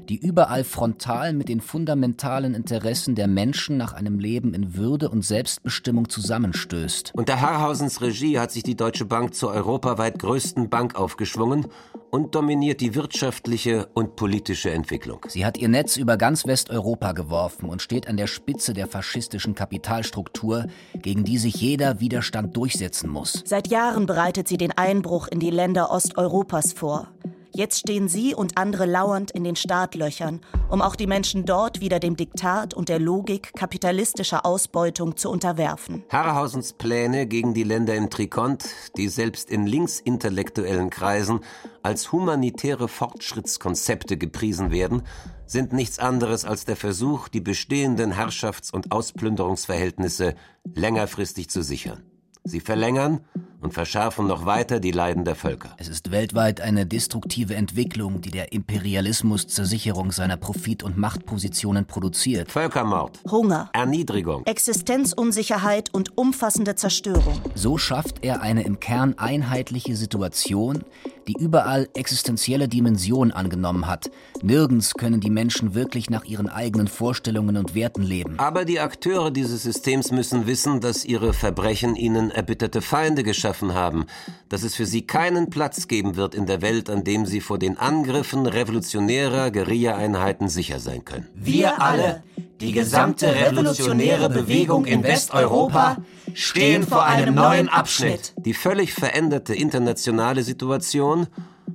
die überall frontal mit den fundamentalen Interessen der Menschen nach einem Leben in Würde und Selbstbestimmung zusammenstößt. Unter Harhausens Regie hat sich die Deutsche Bank zur europaweit größten Bank aufgeschwungen und dominiert die wirtschaftliche und politische Entwicklung. Sie hat ihr Netz über ganz Westeuropa geworfen und steht an der Spitze der faschistischen Kapitalstruktur, gegen die sich jeder Widerstand durchsetzen muss. Seit Jahren bereitet sie den Einbruch in die Länder Osteuropas vor. Jetzt stehen sie und andere lauernd in den Startlöchern, um auch die Menschen dort wieder dem Diktat und der Logik kapitalistischer Ausbeutung zu unterwerfen. Harrhausens Pläne gegen die Länder im Trikont, die selbst in linksintellektuellen Kreisen als humanitäre Fortschrittskonzepte gepriesen werden, sind nichts anderes als der Versuch, die bestehenden Herrschafts- und Ausplünderungsverhältnisse längerfristig zu sichern. Sie verlängern und verschärfen noch weiter die Leiden der Völker. Es ist weltweit eine destruktive Entwicklung, die der Imperialismus zur Sicherung seiner Profit- und Machtpositionen produziert. Völkermord, Hunger, Erniedrigung, Existenzunsicherheit und umfassende Zerstörung. So schafft er eine im Kern einheitliche Situation, die überall existenzielle Dimension angenommen hat. Nirgends können die Menschen wirklich nach ihren eigenen Vorstellungen und Werten leben. Aber die Akteure dieses Systems müssen wissen, dass ihre Verbrechen ihnen erbitterte Feinde geschaffen haben, dass es für sie keinen Platz geben wird in der Welt, an dem sie vor den Angriffen revolutionärer Guerilla-Einheiten sicher sein können. Wir alle, die gesamte revolutionäre Bewegung in Westeuropa, stehen vor einem neuen Abschnitt. Die völlig veränderte internationale Situation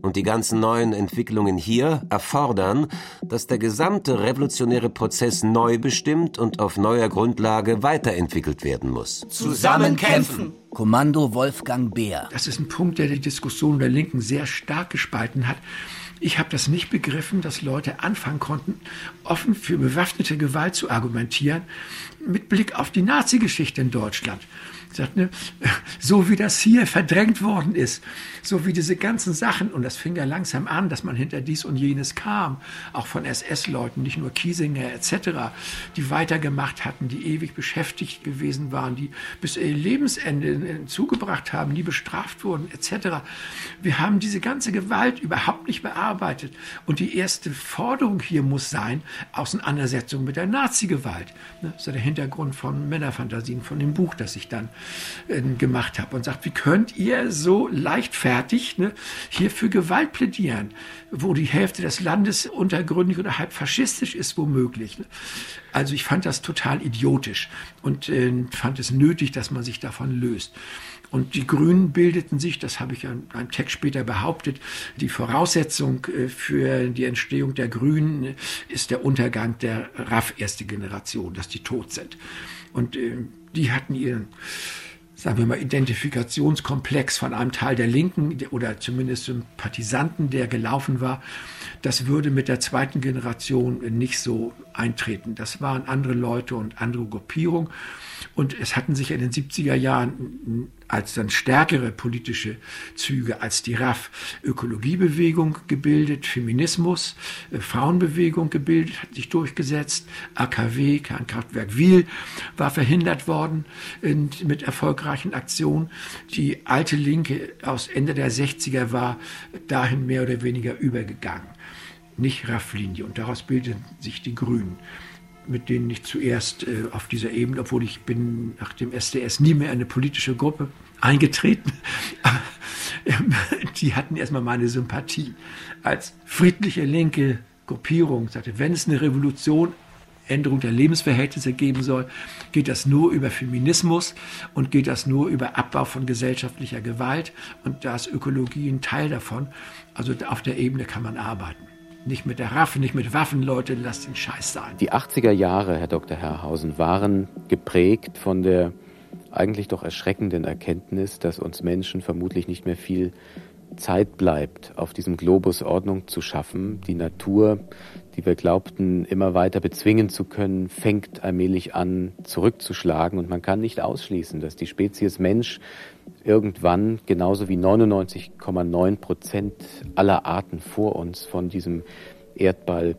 und die ganzen neuen Entwicklungen hier erfordern, dass der gesamte revolutionäre Prozess neu bestimmt und auf neuer Grundlage weiterentwickelt werden muss. Zusammenkämpfen! Kommando Wolfgang Beer. Das ist ein Punkt, der die Diskussion der Linken sehr stark gespalten hat. Ich habe das nicht begriffen, dass Leute anfangen konnten, offen für bewaffnete Gewalt zu argumentieren, mit Blick auf die Nazi-Geschichte in Deutschland. Ne, so wie das hier verdrängt worden ist, so wie diese ganzen Sachen, und das fing ja langsam an, dass man hinter dies und jenes kam, auch von SS-Leuten, nicht nur Kiesinger etc., die weitergemacht hatten, die ewig beschäftigt gewesen waren, die bis ihr Lebensende zugebracht haben, nie bestraft wurden etc. Wir haben diese ganze Gewalt überhaupt nicht bearbeitet. Und die erste Forderung hier muss sein, Auseinandersetzung mit der Nazi-Gewalt. Das ist ja der Hintergrund von Männerfantasien, von dem Buch, das ich dann äh, gemacht habe und sagt, wie könnt ihr so leichtfertig ne, hier für Gewalt plädieren, wo die Hälfte des Landes untergründig oder halb faschistisch ist, womöglich. Ne? Also ich fand das total idiotisch und äh, fand es nötig, dass man sich davon löst. Und die Grünen bildeten sich, das habe ich in einem Text später behauptet, die Voraussetzung äh, für die Entstehung der Grünen ist der Untergang der RAF erste Generation, dass die tot sind. Und äh, die hatten ihren, sagen wir mal, Identifikationskomplex von einem Teil der Linken oder zumindest Sympathisanten, der gelaufen war. Das würde mit der zweiten Generation nicht so eintreten. Das waren andere Leute und andere Gruppierungen. Und es hatten sich in den 70er Jahren als dann stärkere politische Züge als die RAF Ökologiebewegung gebildet, Feminismus, äh, Frauenbewegung gebildet, hat sich durchgesetzt, AKW, Kernkraftwerk Wiel war verhindert worden in, mit erfolgreichen Aktionen. Die alte Linke aus Ende der 60er war dahin mehr oder weniger übergegangen. Nicht RAF-Linie und daraus bildeten sich die Grünen mit denen ich zuerst äh, auf dieser Ebene, obwohl ich bin nach dem SDS nie mehr eine politische Gruppe eingetreten, die hatten erstmal meine Sympathie als friedliche linke Gruppierung. Sagte, wenn es eine Revolution, Änderung der Lebensverhältnisse geben soll, geht das nur über Feminismus und geht das nur über Abbau von gesellschaftlicher Gewalt und da ist Ökologie ein Teil davon. Also auf der Ebene kann man arbeiten. Nicht mit der Raffe, nicht mit Waffen, Leute, lasst den Scheiß sein. Die 80er Jahre, Herr Dr. Herrhausen, waren geprägt von der eigentlich doch erschreckenden Erkenntnis, dass uns Menschen vermutlich nicht mehr viel Zeit bleibt, auf diesem Globus Ordnung zu schaffen. Die Natur, die wir glaubten, immer weiter bezwingen zu können, fängt allmählich an zurückzuschlagen. Und man kann nicht ausschließen, dass die Spezies Mensch irgendwann genauso wie 99,9 Prozent aller Arten vor uns von diesem Erdball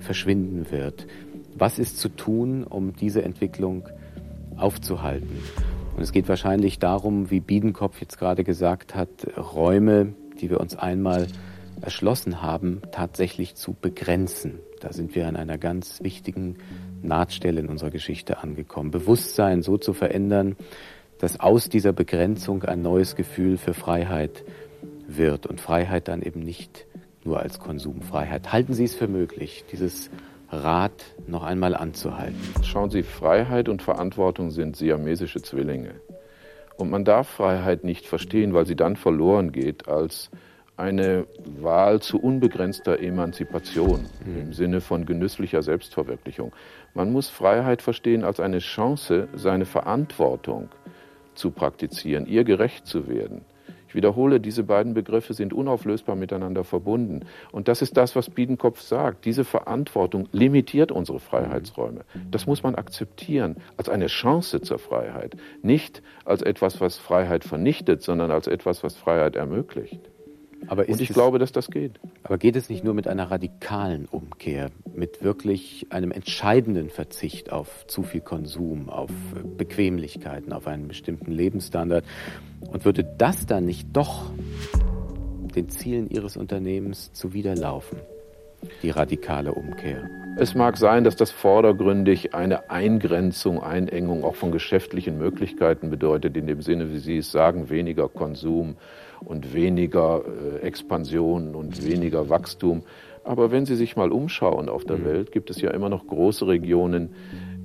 verschwinden wird. Was ist zu tun, um diese Entwicklung aufzuhalten? Und es geht wahrscheinlich darum, wie Biedenkopf jetzt gerade gesagt hat, Räume, die wir uns einmal erschlossen haben, tatsächlich zu begrenzen. Da sind wir an einer ganz wichtigen Nahtstelle in unserer Geschichte angekommen. Bewusstsein so zu verändern, dass aus dieser Begrenzung ein neues Gefühl für Freiheit wird und Freiheit dann eben nicht nur als Konsumfreiheit. Halten Sie es für möglich, dieses Rad noch einmal anzuhalten? Schauen Sie, Freiheit und Verantwortung sind siamesische Zwillinge. Und man darf Freiheit nicht verstehen, weil sie dann verloren geht, als eine Wahl zu unbegrenzter Emanzipation mhm. im Sinne von genüsslicher Selbstverwirklichung. Man muss Freiheit verstehen als eine Chance, seine Verantwortung zu praktizieren, ihr gerecht zu werden. Ich wiederhole, diese beiden Begriffe sind unauflösbar miteinander verbunden. Und das ist das, was Biedenkopf sagt. Diese Verantwortung limitiert unsere Freiheitsräume. Das muss man akzeptieren als eine Chance zur Freiheit. Nicht als etwas, was Freiheit vernichtet, sondern als etwas, was Freiheit ermöglicht. Aber und ich es, glaube, dass das geht. Aber geht es nicht nur mit einer radikalen Umkehr, mit wirklich einem entscheidenden Verzicht auf zu viel Konsum, auf Bequemlichkeiten, auf einen bestimmten Lebensstandard? Und würde das dann nicht doch den Zielen Ihres Unternehmens zuwiderlaufen, die radikale Umkehr? Es mag sein, dass das vordergründig eine Eingrenzung, Einengung auch von geschäftlichen Möglichkeiten bedeutet, in dem Sinne, wie Sie es sagen, weniger Konsum, und weniger äh, Expansion und weniger Wachstum. Aber wenn Sie sich mal umschauen auf der mhm. Welt, gibt es ja immer noch große Regionen,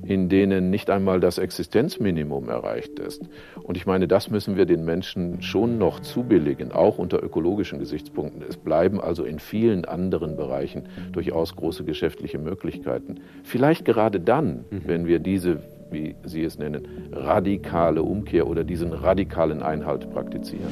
in denen nicht einmal das Existenzminimum erreicht ist. Und ich meine, das müssen wir den Menschen schon noch zubilligen, auch unter ökologischen Gesichtspunkten. Es bleiben also in vielen anderen Bereichen durchaus große geschäftliche Möglichkeiten. Vielleicht gerade dann, mhm. wenn wir diese wie Sie es nennen, radikale Umkehr oder diesen radikalen Einhalt praktizieren.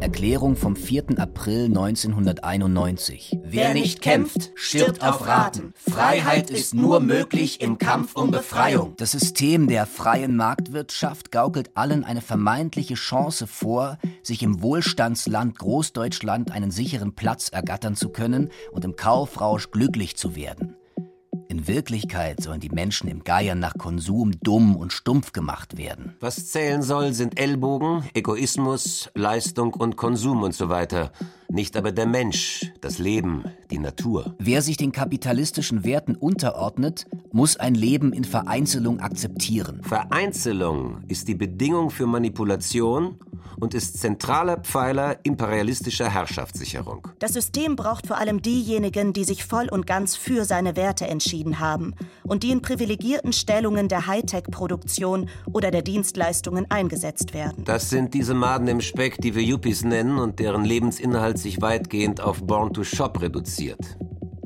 Erklärung vom 4. April 1991. Wer nicht kämpft, stirbt auf Raten. Freiheit ist nur möglich im Kampf um Befreiung. Das System der freien Marktwirtschaft gaukelt allen eine vermeintliche Chance vor, sich im Wohlstandsland Großdeutschland einen sicheren Platz ergattern zu können und im Kaufrausch glücklich zu werden. In Wirklichkeit sollen die Menschen im Geiern nach Konsum dumm und stumpf gemacht werden. Was zählen soll, sind Ellbogen, Egoismus, Leistung und Konsum und so weiter. Nicht aber der Mensch, das Leben, die Natur. Wer sich den kapitalistischen Werten unterordnet, muss ein Leben in Vereinzelung akzeptieren. Vereinzelung ist die Bedingung für Manipulation und ist zentraler Pfeiler imperialistischer Herrschaftssicherung. Das System braucht vor allem diejenigen, die sich voll und ganz für seine Werte entschieden haben und die in privilegierten Stellungen der Hightech-Produktion oder der Dienstleistungen eingesetzt werden. Das sind diese Maden im Speck, die wir Yuppies nennen und deren Lebensinhalt sich weitgehend auf Born to Shop reduziert.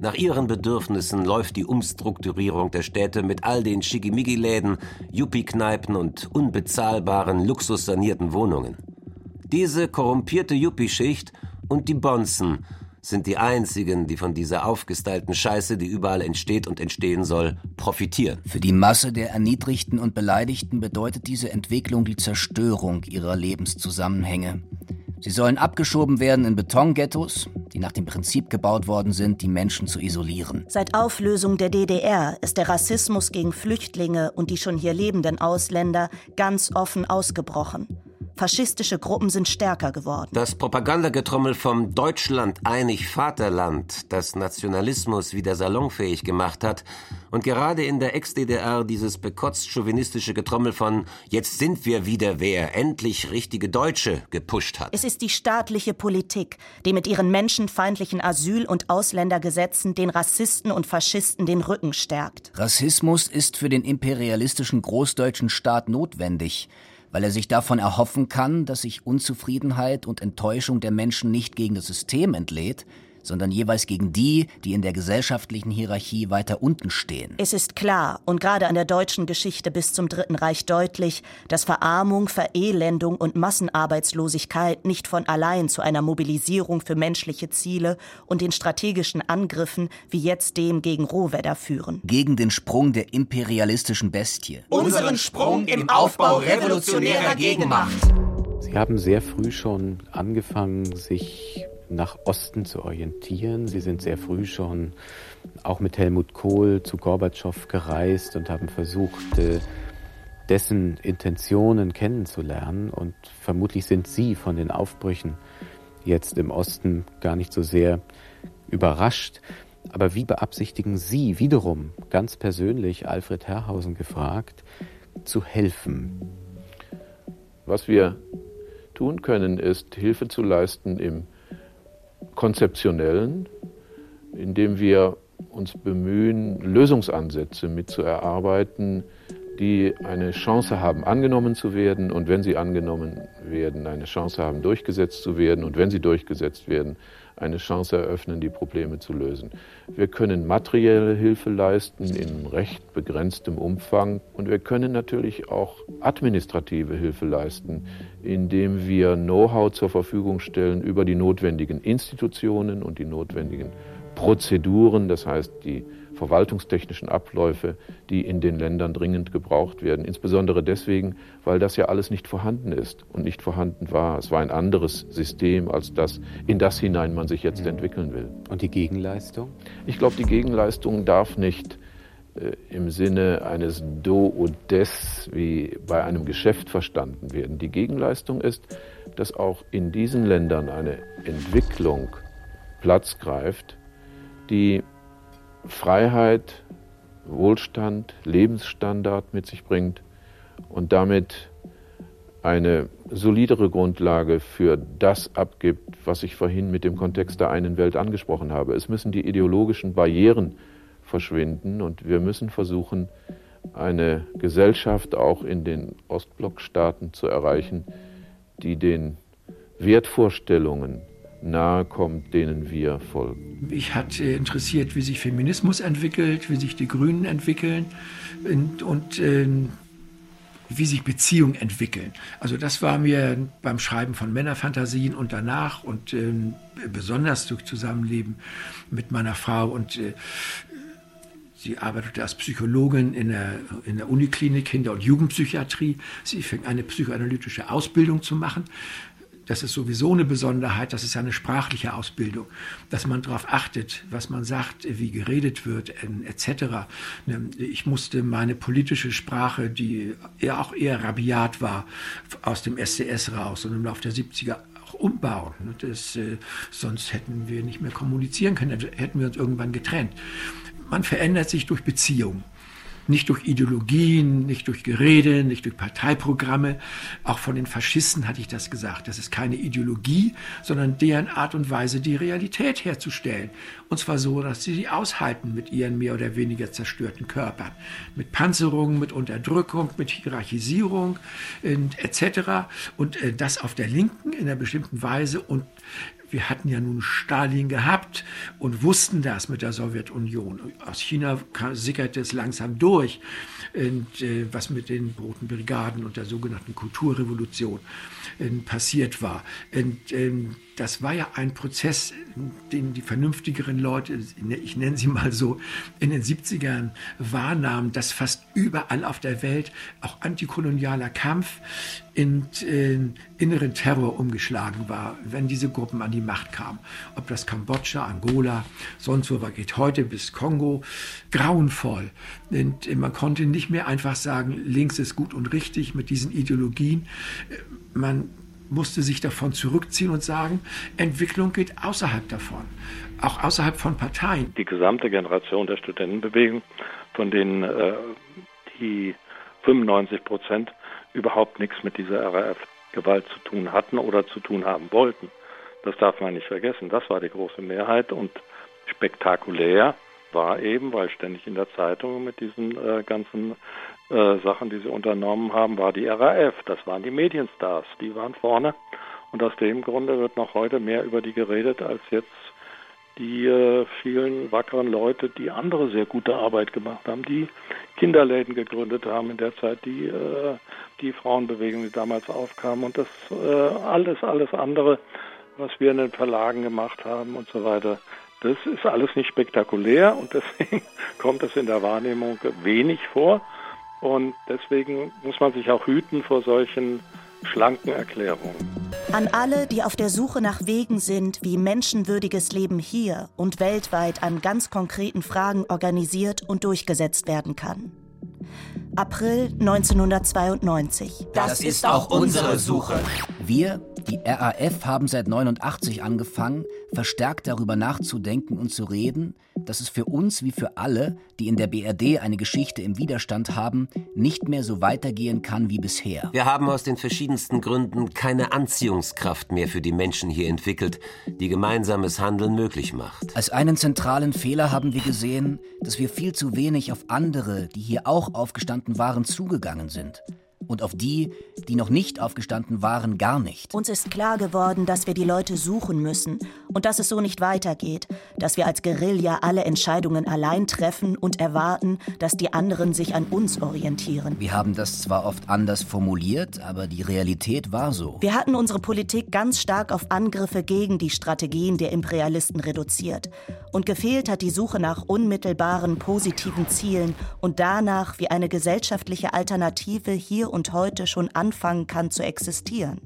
Nach ihren Bedürfnissen läuft die Umstrukturierung der Städte mit all den Schickimicki-Läden, Yuppie-Kneipen und unbezahlbaren, luxussanierten Wohnungen. Diese korrumpierte Yuppie-Schicht und die Bonzen sind die einzigen, die von dieser aufgestylten Scheiße, die überall entsteht und entstehen soll, profitieren. Für die Masse der Erniedrigten und Beleidigten bedeutet diese Entwicklung die Zerstörung ihrer Lebenszusammenhänge. Sie sollen abgeschoben werden in Betonghettos, die nach dem Prinzip gebaut worden sind, die Menschen zu isolieren. Seit Auflösung der DDR ist der Rassismus gegen Flüchtlinge und die schon hier lebenden Ausländer ganz offen ausgebrochen. Faschistische Gruppen sind stärker geworden. Das Propagandagetrommel vom Deutschland einig Vaterland, das Nationalismus wieder salonfähig gemacht hat und gerade in der Ex-DDR dieses bekotzt chauvinistische Getrommel von Jetzt sind wir wieder wer, endlich richtige Deutsche gepusht hat. Es ist die staatliche Politik, die mit ihren menschenfeindlichen Asyl- und Ausländergesetzen den Rassisten und Faschisten den Rücken stärkt. Rassismus ist für den imperialistischen großdeutschen Staat notwendig weil er sich davon erhoffen kann, dass sich Unzufriedenheit und Enttäuschung der Menschen nicht gegen das System entlädt, sondern jeweils gegen die, die in der gesellschaftlichen Hierarchie weiter unten stehen. Es ist klar und gerade an der deutschen Geschichte bis zum Dritten Reich deutlich, dass Verarmung, Verelendung und Massenarbeitslosigkeit nicht von allein zu einer Mobilisierung für menschliche Ziele und den strategischen Angriffen wie jetzt dem gegen Rohwedder führen. Gegen den Sprung der imperialistischen Bestie. Unseren Sprung im Aufbau revolutionärer Gegenmacht. Sie haben sehr früh schon angefangen, sich nach Osten zu orientieren. Sie sind sehr früh schon auch mit Helmut Kohl zu Gorbatschow gereist und haben versucht, äh, dessen Intentionen kennenzulernen. Und vermutlich sind Sie von den Aufbrüchen jetzt im Osten gar nicht so sehr überrascht. Aber wie beabsichtigen Sie wiederum ganz persönlich, Alfred Herrhausen gefragt, zu helfen? Was wir tun können, ist Hilfe zu leisten im konzeptionellen, indem wir uns bemühen, Lösungsansätze mitzuerarbeiten, die eine Chance haben, angenommen zu werden. Und wenn sie angenommen werden, eine Chance haben, durchgesetzt zu werden. Und wenn sie durchgesetzt werden, eine Chance eröffnen, die Probleme zu lösen. Wir können materielle Hilfe leisten in recht begrenztem Umfang und wir können natürlich auch administrative Hilfe leisten, indem wir Know-how zur Verfügung stellen über die notwendigen Institutionen und die notwendigen Prozeduren, das heißt die verwaltungstechnischen Abläufe, die in den Ländern dringend gebraucht werden. Insbesondere deswegen, weil das ja alles nicht vorhanden ist und nicht vorhanden war. Es war ein anderes System als das, in das hinein man sich jetzt entwickeln will. Und die Gegenleistung? Ich glaube, die Gegenleistung darf nicht äh, im Sinne eines Do und Des wie bei einem Geschäft verstanden werden. Die Gegenleistung ist, dass auch in diesen Ländern eine Entwicklung Platz greift, die Freiheit, Wohlstand, Lebensstandard mit sich bringt und damit eine solidere Grundlage für das abgibt, was ich vorhin mit dem Kontext der einen Welt angesprochen habe. Es müssen die ideologischen Barrieren verschwinden und wir müssen versuchen, eine Gesellschaft auch in den Ostblockstaaten zu erreichen, die den Wertvorstellungen nahe kommt, denen wir folgen. Mich hat äh, interessiert, wie sich Feminismus entwickelt, wie sich die Grünen entwickeln und, und äh, wie sich Beziehungen entwickeln. Also das war mir beim Schreiben von Männerfantasien und danach und äh, besonders durch Zusammenleben mit meiner Frau und äh, Sie arbeitete als Psychologin in der, in der Uniklinik Kinder- und Jugendpsychiatrie. Sie fing eine psychoanalytische Ausbildung zu machen das ist sowieso eine Besonderheit, das ist ja eine sprachliche Ausbildung, dass man darauf achtet, was man sagt, wie geredet wird, etc. Ne, ich musste meine politische Sprache, die ja auch eher rabiat war, aus dem SDS raus und im Laufe der 70er auch umbauen. Ne, das, äh, sonst hätten wir nicht mehr kommunizieren können, hätten wir uns irgendwann getrennt. Man verändert sich durch Beziehungen. Nicht durch Ideologien, nicht durch Gerede, nicht durch Parteiprogramme. Auch von den Faschisten hatte ich das gesagt. Das ist keine Ideologie, sondern deren Art und Weise, die Realität herzustellen. Und zwar so, dass sie sie aushalten mit ihren mehr oder weniger zerstörten Körpern. Mit Panzerung, mit Unterdrückung, mit Hierarchisierung etc. Und äh, das auf der Linken in einer bestimmten Weise und wir hatten ja nun Stalin gehabt und wussten das mit der Sowjetunion. Aus China sickerte es langsam durch, und, äh, was mit den Roten Brigaden und der sogenannten Kulturrevolution äh, passiert war. Und, ähm, das war ja ein Prozess, den die vernünftigeren Leute, ich nenne sie mal so, in den 70ern wahrnahmen, dass fast überall auf der Welt auch antikolonialer Kampf in, in inneren Terror umgeschlagen war, wenn diese Gruppen an die Macht kamen. Ob das Kambodscha, Angola, sonst wo geht heute bis Kongo, grauenvoll. Und man konnte nicht mehr einfach sagen, links ist gut und richtig mit diesen Ideologien. Man musste sich davon zurückziehen und sagen, Entwicklung geht außerhalb davon, auch außerhalb von Parteien. Die gesamte Generation der Studentenbewegung, von denen äh, die 95 Prozent überhaupt nichts mit dieser RAF-Gewalt zu tun hatten oder zu tun haben wollten. Das darf man nicht vergessen. Das war die große Mehrheit und spektakulär war eben, weil ständig in der Zeitung mit diesen äh, ganzen äh, Sachen, die sie unternommen haben, war die RAF. Das waren die Medienstars, die waren vorne. Und aus dem Grunde wird noch heute mehr über die geredet, als jetzt die äh, vielen wackeren Leute, die andere sehr gute Arbeit gemacht haben, die Kinderläden gegründet haben in der Zeit, die äh, die Frauenbewegung, die damals aufkam und das äh, alles, alles andere, was wir in den Verlagen gemacht haben und so weiter. Das ist alles nicht spektakulär und deswegen kommt es in der Wahrnehmung wenig vor. Und deswegen muss man sich auch hüten vor solchen schlanken Erklärungen. An alle, die auf der Suche nach Wegen sind, wie menschenwürdiges Leben hier und weltweit an ganz konkreten Fragen organisiert und durchgesetzt werden kann. April 1992. Das ist auch unsere Suche. Wir, die RAF, haben seit 89 angefangen, verstärkt darüber nachzudenken und zu reden, dass es für uns wie für alle, die in der BRD eine Geschichte im Widerstand haben, nicht mehr so weitergehen kann wie bisher. Wir haben aus den verschiedensten Gründen keine Anziehungskraft mehr für die Menschen hier entwickelt, die gemeinsames Handeln möglich macht. Als einen zentralen Fehler haben wir gesehen, dass wir viel zu wenig auf andere, die hier auch aufgestanden waren, zugegangen sind und auf die, die noch nicht aufgestanden waren, gar nicht. Uns ist klar geworden, dass wir die Leute suchen müssen und dass es so nicht weitergeht, dass wir als Guerilla alle Entscheidungen allein treffen und erwarten, dass die anderen sich an uns orientieren. Wir haben das zwar oft anders formuliert, aber die Realität war so. Wir hatten unsere Politik ganz stark auf Angriffe gegen die Strategien der Imperialisten reduziert und gefehlt hat die Suche nach unmittelbaren positiven Zielen und danach, wie eine gesellschaftliche Alternative hier und heute schon anfangen kann zu existieren.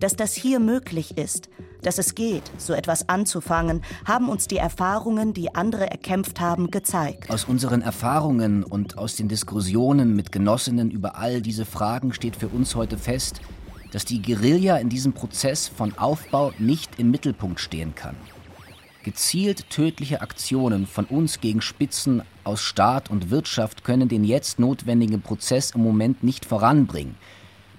Dass das hier möglich ist, dass es geht, so etwas anzufangen, haben uns die Erfahrungen, die andere erkämpft haben, gezeigt. Aus unseren Erfahrungen und aus den Diskussionen mit Genossinnen über all diese Fragen steht für uns heute fest, dass die Guerilla in diesem Prozess von Aufbau nicht im Mittelpunkt stehen kann. Gezielt tödliche Aktionen von uns gegen Spitzen aus Staat und Wirtschaft können den jetzt notwendigen Prozess im Moment nicht voranbringen,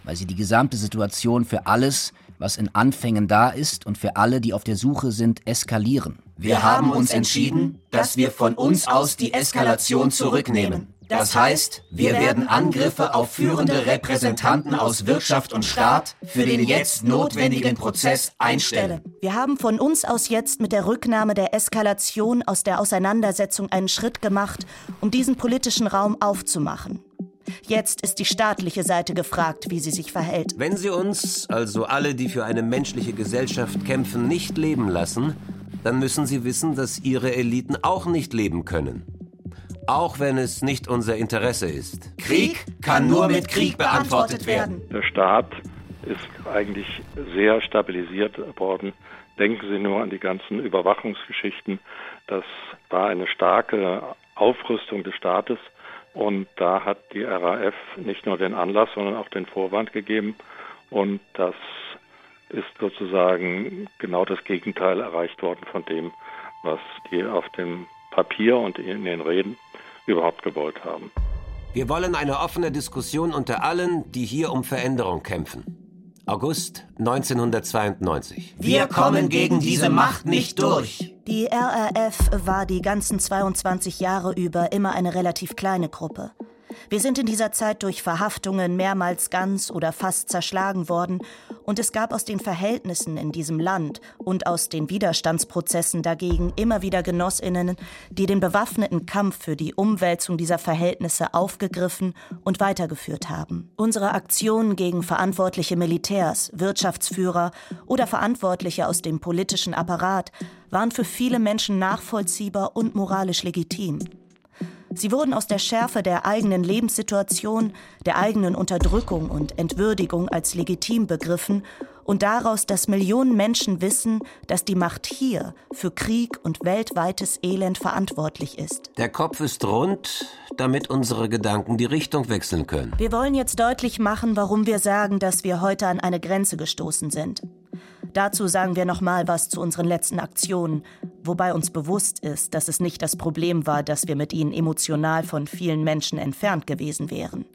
weil sie die gesamte Situation für alles, was in Anfängen da ist und für alle, die auf der Suche sind, eskalieren. Wir haben uns entschieden, dass wir von uns aus die Eskalation zurücknehmen. Das heißt, wir werden Angriffe auf führende Repräsentanten aus Wirtschaft und Staat für den jetzt notwendigen Prozess einstellen. Wir haben von uns aus jetzt mit der Rücknahme der Eskalation aus der Auseinandersetzung einen Schritt gemacht, um diesen politischen Raum aufzumachen. Jetzt ist die staatliche Seite gefragt, wie sie sich verhält. Wenn sie uns, also alle, die für eine menschliche Gesellschaft kämpfen, nicht leben lassen, dann müssen sie wissen, dass ihre Eliten auch nicht leben können. Auch wenn es nicht unser Interesse ist. Krieg kann nur mit Krieg beantwortet werden. Der Staat ist eigentlich sehr stabilisiert worden. Denken Sie nur an die ganzen Überwachungsgeschichten. Das war eine starke Aufrüstung des Staates. Und da hat die RAF nicht nur den Anlass, sondern auch den Vorwand gegeben. Und das ist sozusagen genau das Gegenteil erreicht worden von dem, was die auf dem Papier und in den Reden überhaupt gewollt haben. Wir wollen eine offene Diskussion unter allen, die hier um Veränderung kämpfen. August 1992. Wir kommen gegen diese Macht nicht durch. Die RAF war die ganzen 22 Jahre über immer eine relativ kleine Gruppe. Wir sind in dieser Zeit durch Verhaftungen mehrmals ganz oder fast zerschlagen worden, und es gab aus den Verhältnissen in diesem Land und aus den Widerstandsprozessen dagegen immer wieder Genossinnen, die den bewaffneten Kampf für die Umwälzung dieser Verhältnisse aufgegriffen und weitergeführt haben. Unsere Aktionen gegen verantwortliche Militärs, Wirtschaftsführer oder Verantwortliche aus dem politischen Apparat waren für viele Menschen nachvollziehbar und moralisch legitim. Sie wurden aus der Schärfe der eigenen Lebenssituation, der eigenen Unterdrückung und Entwürdigung als legitim begriffen und daraus, dass Millionen Menschen wissen, dass die Macht hier für Krieg und weltweites Elend verantwortlich ist. Der Kopf ist rund, damit unsere Gedanken die Richtung wechseln können. Wir wollen jetzt deutlich machen, warum wir sagen, dass wir heute an eine Grenze gestoßen sind. Dazu sagen wir noch mal was zu unseren letzten Aktionen, wobei uns bewusst ist, dass es nicht das Problem war, dass wir mit ihnen emotional von vielen Menschen entfernt gewesen wären.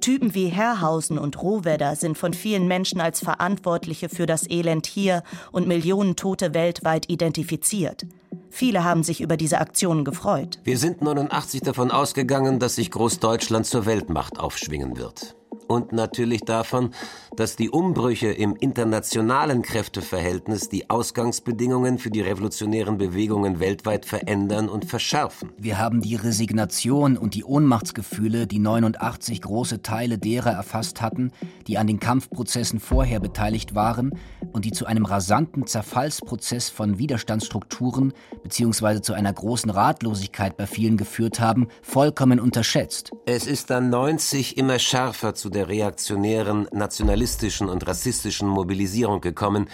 Typen wie Herrhausen und Rohwedder sind von vielen Menschen als Verantwortliche für das Elend hier und Millionen Tote weltweit identifiziert. Viele haben sich über diese Aktionen gefreut. Wir sind 89 davon ausgegangen, dass sich Großdeutschland zur Weltmacht aufschwingen wird und natürlich davon, dass die Umbrüche im internationalen Kräfteverhältnis die Ausgangsbedingungen für die revolutionären Bewegungen weltweit verändern und verschärfen. Wir haben die Resignation und die Ohnmachtsgefühle, die 89 große Teile derer erfasst hatten, die an den Kampfprozessen vorher beteiligt waren und die zu einem rasanten Zerfallsprozess von Widerstandsstrukturen bzw. zu einer großen Ratlosigkeit bei vielen geführt haben, vollkommen unterschätzt. Es ist dann 90 immer schärfer zu der reaktionären, nationalistischen und rassistischen Mobilisierung gekommen,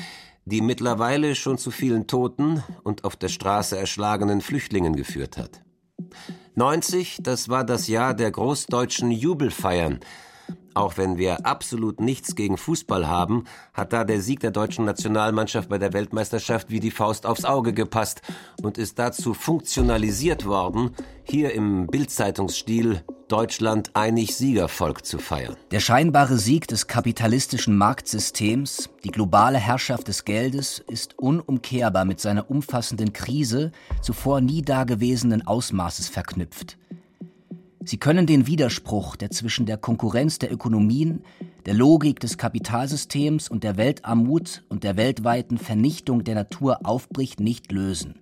die mittlerweile schon zu vielen Toten und auf der Straße erschlagenen Flüchtlingen geführt hat. 90, das war das Jahr der großdeutschen Jubelfeiern, Auch wenn wir absolut nichts gegen Fußball haben, hat da der Sieg der deutschen Nationalmannschaft bei der Weltmeisterschaft wie die Faust aufs Auge gepasst und ist dazu funktionalisiert worden, hier im Bildzeitungsstil Deutschland einig Siegervolk zu feiern. Der scheinbare Sieg des kapitalistischen Marktsystems, die globale Herrschaft des Geldes, ist unumkehrbar mit seiner umfassenden Krise zuvor nie dagewesenen Ausmaßes verknüpft. Sie können den Widerspruch, der zwischen der Konkurrenz der Ökonomien, der Logik des Kapitalsystems und der Weltarmut und der weltweiten Vernichtung der Natur aufbricht, nicht lösen.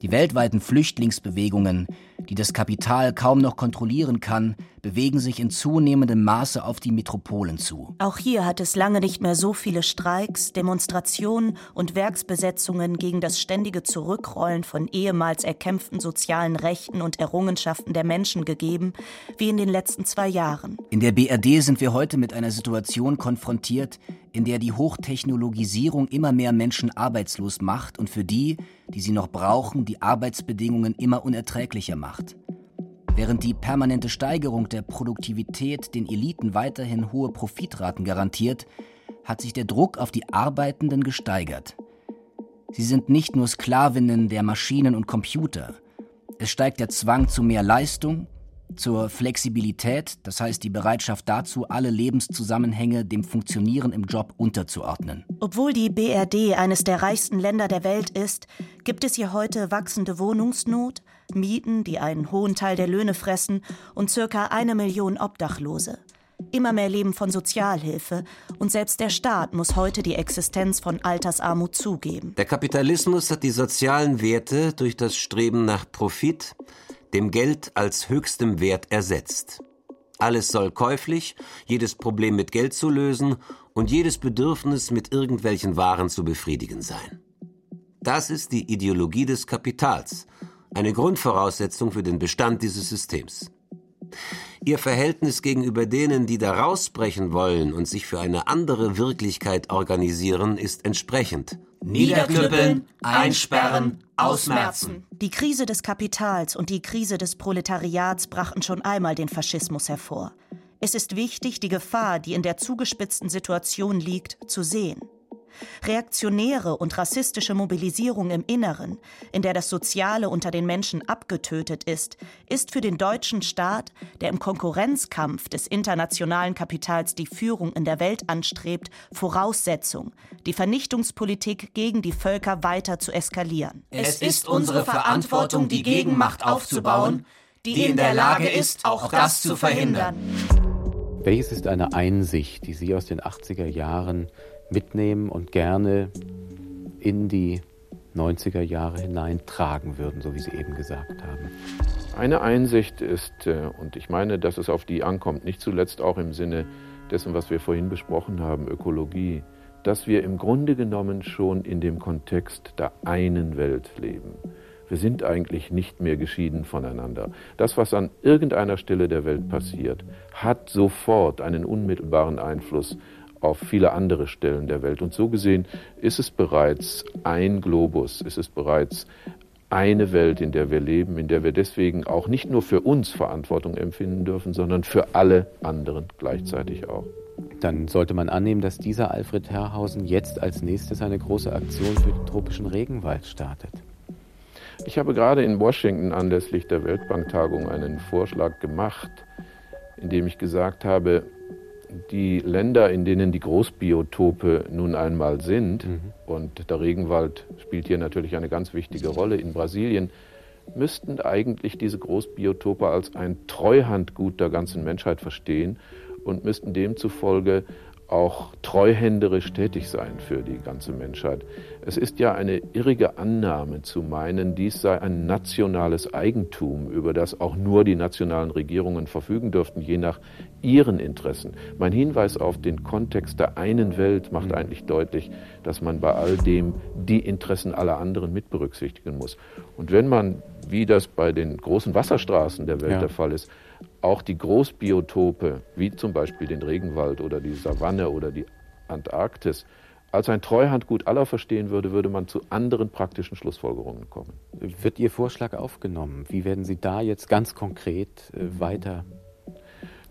Die weltweiten Flüchtlingsbewegungen, die das Kapital kaum noch kontrollieren kann, bewegen sich in zunehmendem Maße auf die Metropolen zu. Auch hier hat es lange nicht mehr so viele Streiks, Demonstrationen und Werksbesetzungen gegen das ständige Zurückrollen von ehemals erkämpften sozialen Rechten und Errungenschaften der Menschen gegeben, wie in den letzten zwei Jahren. In der BRD sind wir heute mit einer Situation konfrontiert, in der die Hochtechnologisierung immer mehr Menschen arbeitslos macht und für die, die sie noch brauchen, die Arbeitsbedingungen immer unerträglicher macht. Während die permanente Steigerung der Produktivität den Eliten weiterhin hohe Profitraten garantiert, hat sich der Druck auf die Arbeitenden gesteigert. Sie sind nicht nur Sklavinnen der Maschinen und Computer. Es steigt der Zwang zu mehr Leistung, zur Flexibilität, das heißt die Bereitschaft dazu, alle Lebenszusammenhänge dem Funktionieren im Job unterzuordnen. Obwohl die BRD eines der reichsten Länder der Welt ist, gibt es hier heute wachsende Wohnungsnot, Mieten, die einen hohen Teil der Löhne fressen und circa eine Million Obdachlose. Immer mehr leben von Sozialhilfe und selbst der Staat muss heute die Existenz von Altersarmut zugeben. Der Kapitalismus hat die sozialen Werte durch das Streben nach Profit dem Geld als höchstem Wert ersetzt. Alles soll käuflich, jedes Problem mit Geld zu lösen und jedes Bedürfnis mit irgendwelchen Waren zu befriedigen sein. Das ist die Ideologie des Kapitals, eine Grundvoraussetzung für den Bestand dieses Systems. Ihr Verhältnis gegenüber denen, die da rausbrechen wollen und sich für eine andere Wirklichkeit organisieren, ist entsprechend. Niederknüppeln, einsperren, ausmerzen. Die Krise des Kapitals und die Krise des Proletariats brachten schon einmal den Faschismus hervor. Es ist wichtig, die Gefahr, die in der zugespitzten Situation liegt, zu sehen. Reaktionäre und rassistische Mobilisierung im Inneren, in der das Soziale unter den Menschen abgetötet ist, ist für den deutschen Staat, der im Konkurrenzkampf des internationalen Kapitals die Führung in der Welt anstrebt, Voraussetzung, die Vernichtungspolitik gegen die Völker weiter zu eskalieren. Es ist unsere Verantwortung, die Gegenmacht aufzubauen, die in der Lage ist, auch das zu verhindern. Welches ist eine Einsicht, die Sie aus den 80er Jahren mitnehmen und gerne in die 90er Jahre hineintragen würden, so wie Sie eben gesagt haben? Eine Einsicht ist, äh, und ich meine, dass es auf die ankommt, nicht zuletzt auch im Sinne dessen, was wir vorhin besprochen haben, Ökologie, dass wir im Grunde genommen schon in dem Kontext der einen Welt leben. Wir sind eigentlich nicht mehr geschieden voneinander. Das, was an irgendeiner Stelle der Welt passiert, hat sofort einen unmittelbaren Einfluss auf viele andere Stellen der Welt. Und so gesehen ist es bereits ein Globus, ist es bereits eine Welt, in der wir leben, in der wir deswegen auch nicht nur für uns Verantwortung empfinden dürfen, sondern für alle anderen gleichzeitig auch. Dann sollte man annehmen, dass dieser Alfred Herrhausen jetzt als nächstes eine große Aktion für den tropischen Regenwald startet. Ich habe gerade in Washington anlässlich der Weltbanktagung einen Vorschlag gemacht, in dem ich gesagt habe, die Länder, in denen die Großbiotope nun einmal sind, mhm. und der Regenwald spielt hier natürlich eine ganz wichtige Rolle in Brasilien, müssten eigentlich diese Großbiotope als ein Treuhandgut der ganzen Menschheit verstehen und müssten demzufolge auch treuhänderisch tätig sein für die ganze Menschheit. Es ist ja eine irrige Annahme zu meinen, dies sei ein nationales Eigentum, über das auch nur die nationalen Regierungen verfügen dürften, je nach ihren Interessen. Mein Hinweis auf den Kontext der einen Welt macht eigentlich deutlich, dass man bei all dem die Interessen aller anderen mit berücksichtigen muss. Und wenn man, wie das bei den großen Wasserstraßen der Welt ja. der Fall ist, auch die Großbiotope, wie zum Beispiel den Regenwald oder die Savanne oder die Antarktis, als ein Treuhandgut aller verstehen würde, würde man zu anderen praktischen Schlussfolgerungen kommen. Wird Ihr Vorschlag aufgenommen? Wie werden Sie da jetzt ganz konkret äh, weiter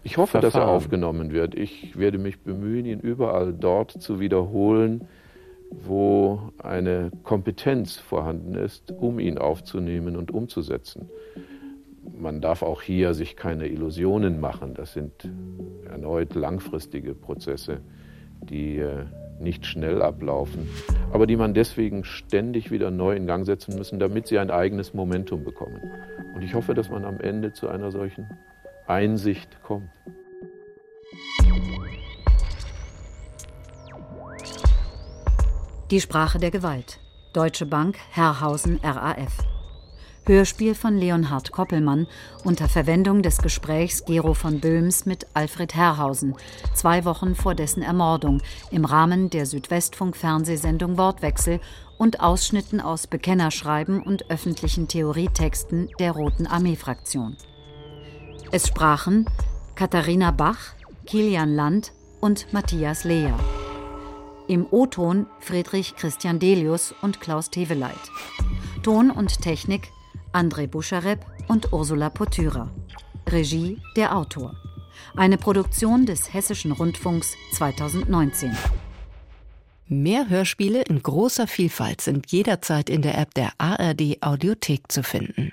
Ich hoffe, Verfahren. dass er aufgenommen wird. Ich werde mich bemühen, ihn überall dort zu wiederholen, wo eine Kompetenz vorhanden ist, um ihn aufzunehmen und umzusetzen. Man darf auch hier sich keine Illusionen machen. Das sind erneut langfristige Prozesse, die äh, nicht schnell ablaufen, aber die man deswegen ständig wieder neu in Gang setzen müssen, damit sie ein eigenes Momentum bekommen. Und ich hoffe, dass man am Ende zu einer solchen Einsicht kommt. Die Sprache der Gewalt. Deutsche Bank, Herrhausen, RAF. Hörspiel von Leonhard Koppelmann unter Verwendung des Gesprächs Gero von Böhms mit Alfred Herrhausen, zwei Wochen vor dessen Ermordung, im Rahmen der Südwestfunk-Fernsehsendung Wortwechsel und Ausschnitten aus Bekennerschreiben und öffentlichen Theorietexten der Roten Armee-Fraktion. Es sprachen Katharina Bach, Kilian Land und Matthias Lea. Im O-Ton Friedrich Christian Delius und Klaus Teveleit. Ton und Technik André Buscharep und Ursula Potyra. Regie der Autor. Eine Produktion des Hessischen Rundfunks 2019. Mehr Hörspiele in großer Vielfalt sind jederzeit in der App der ARD Audiothek zu finden.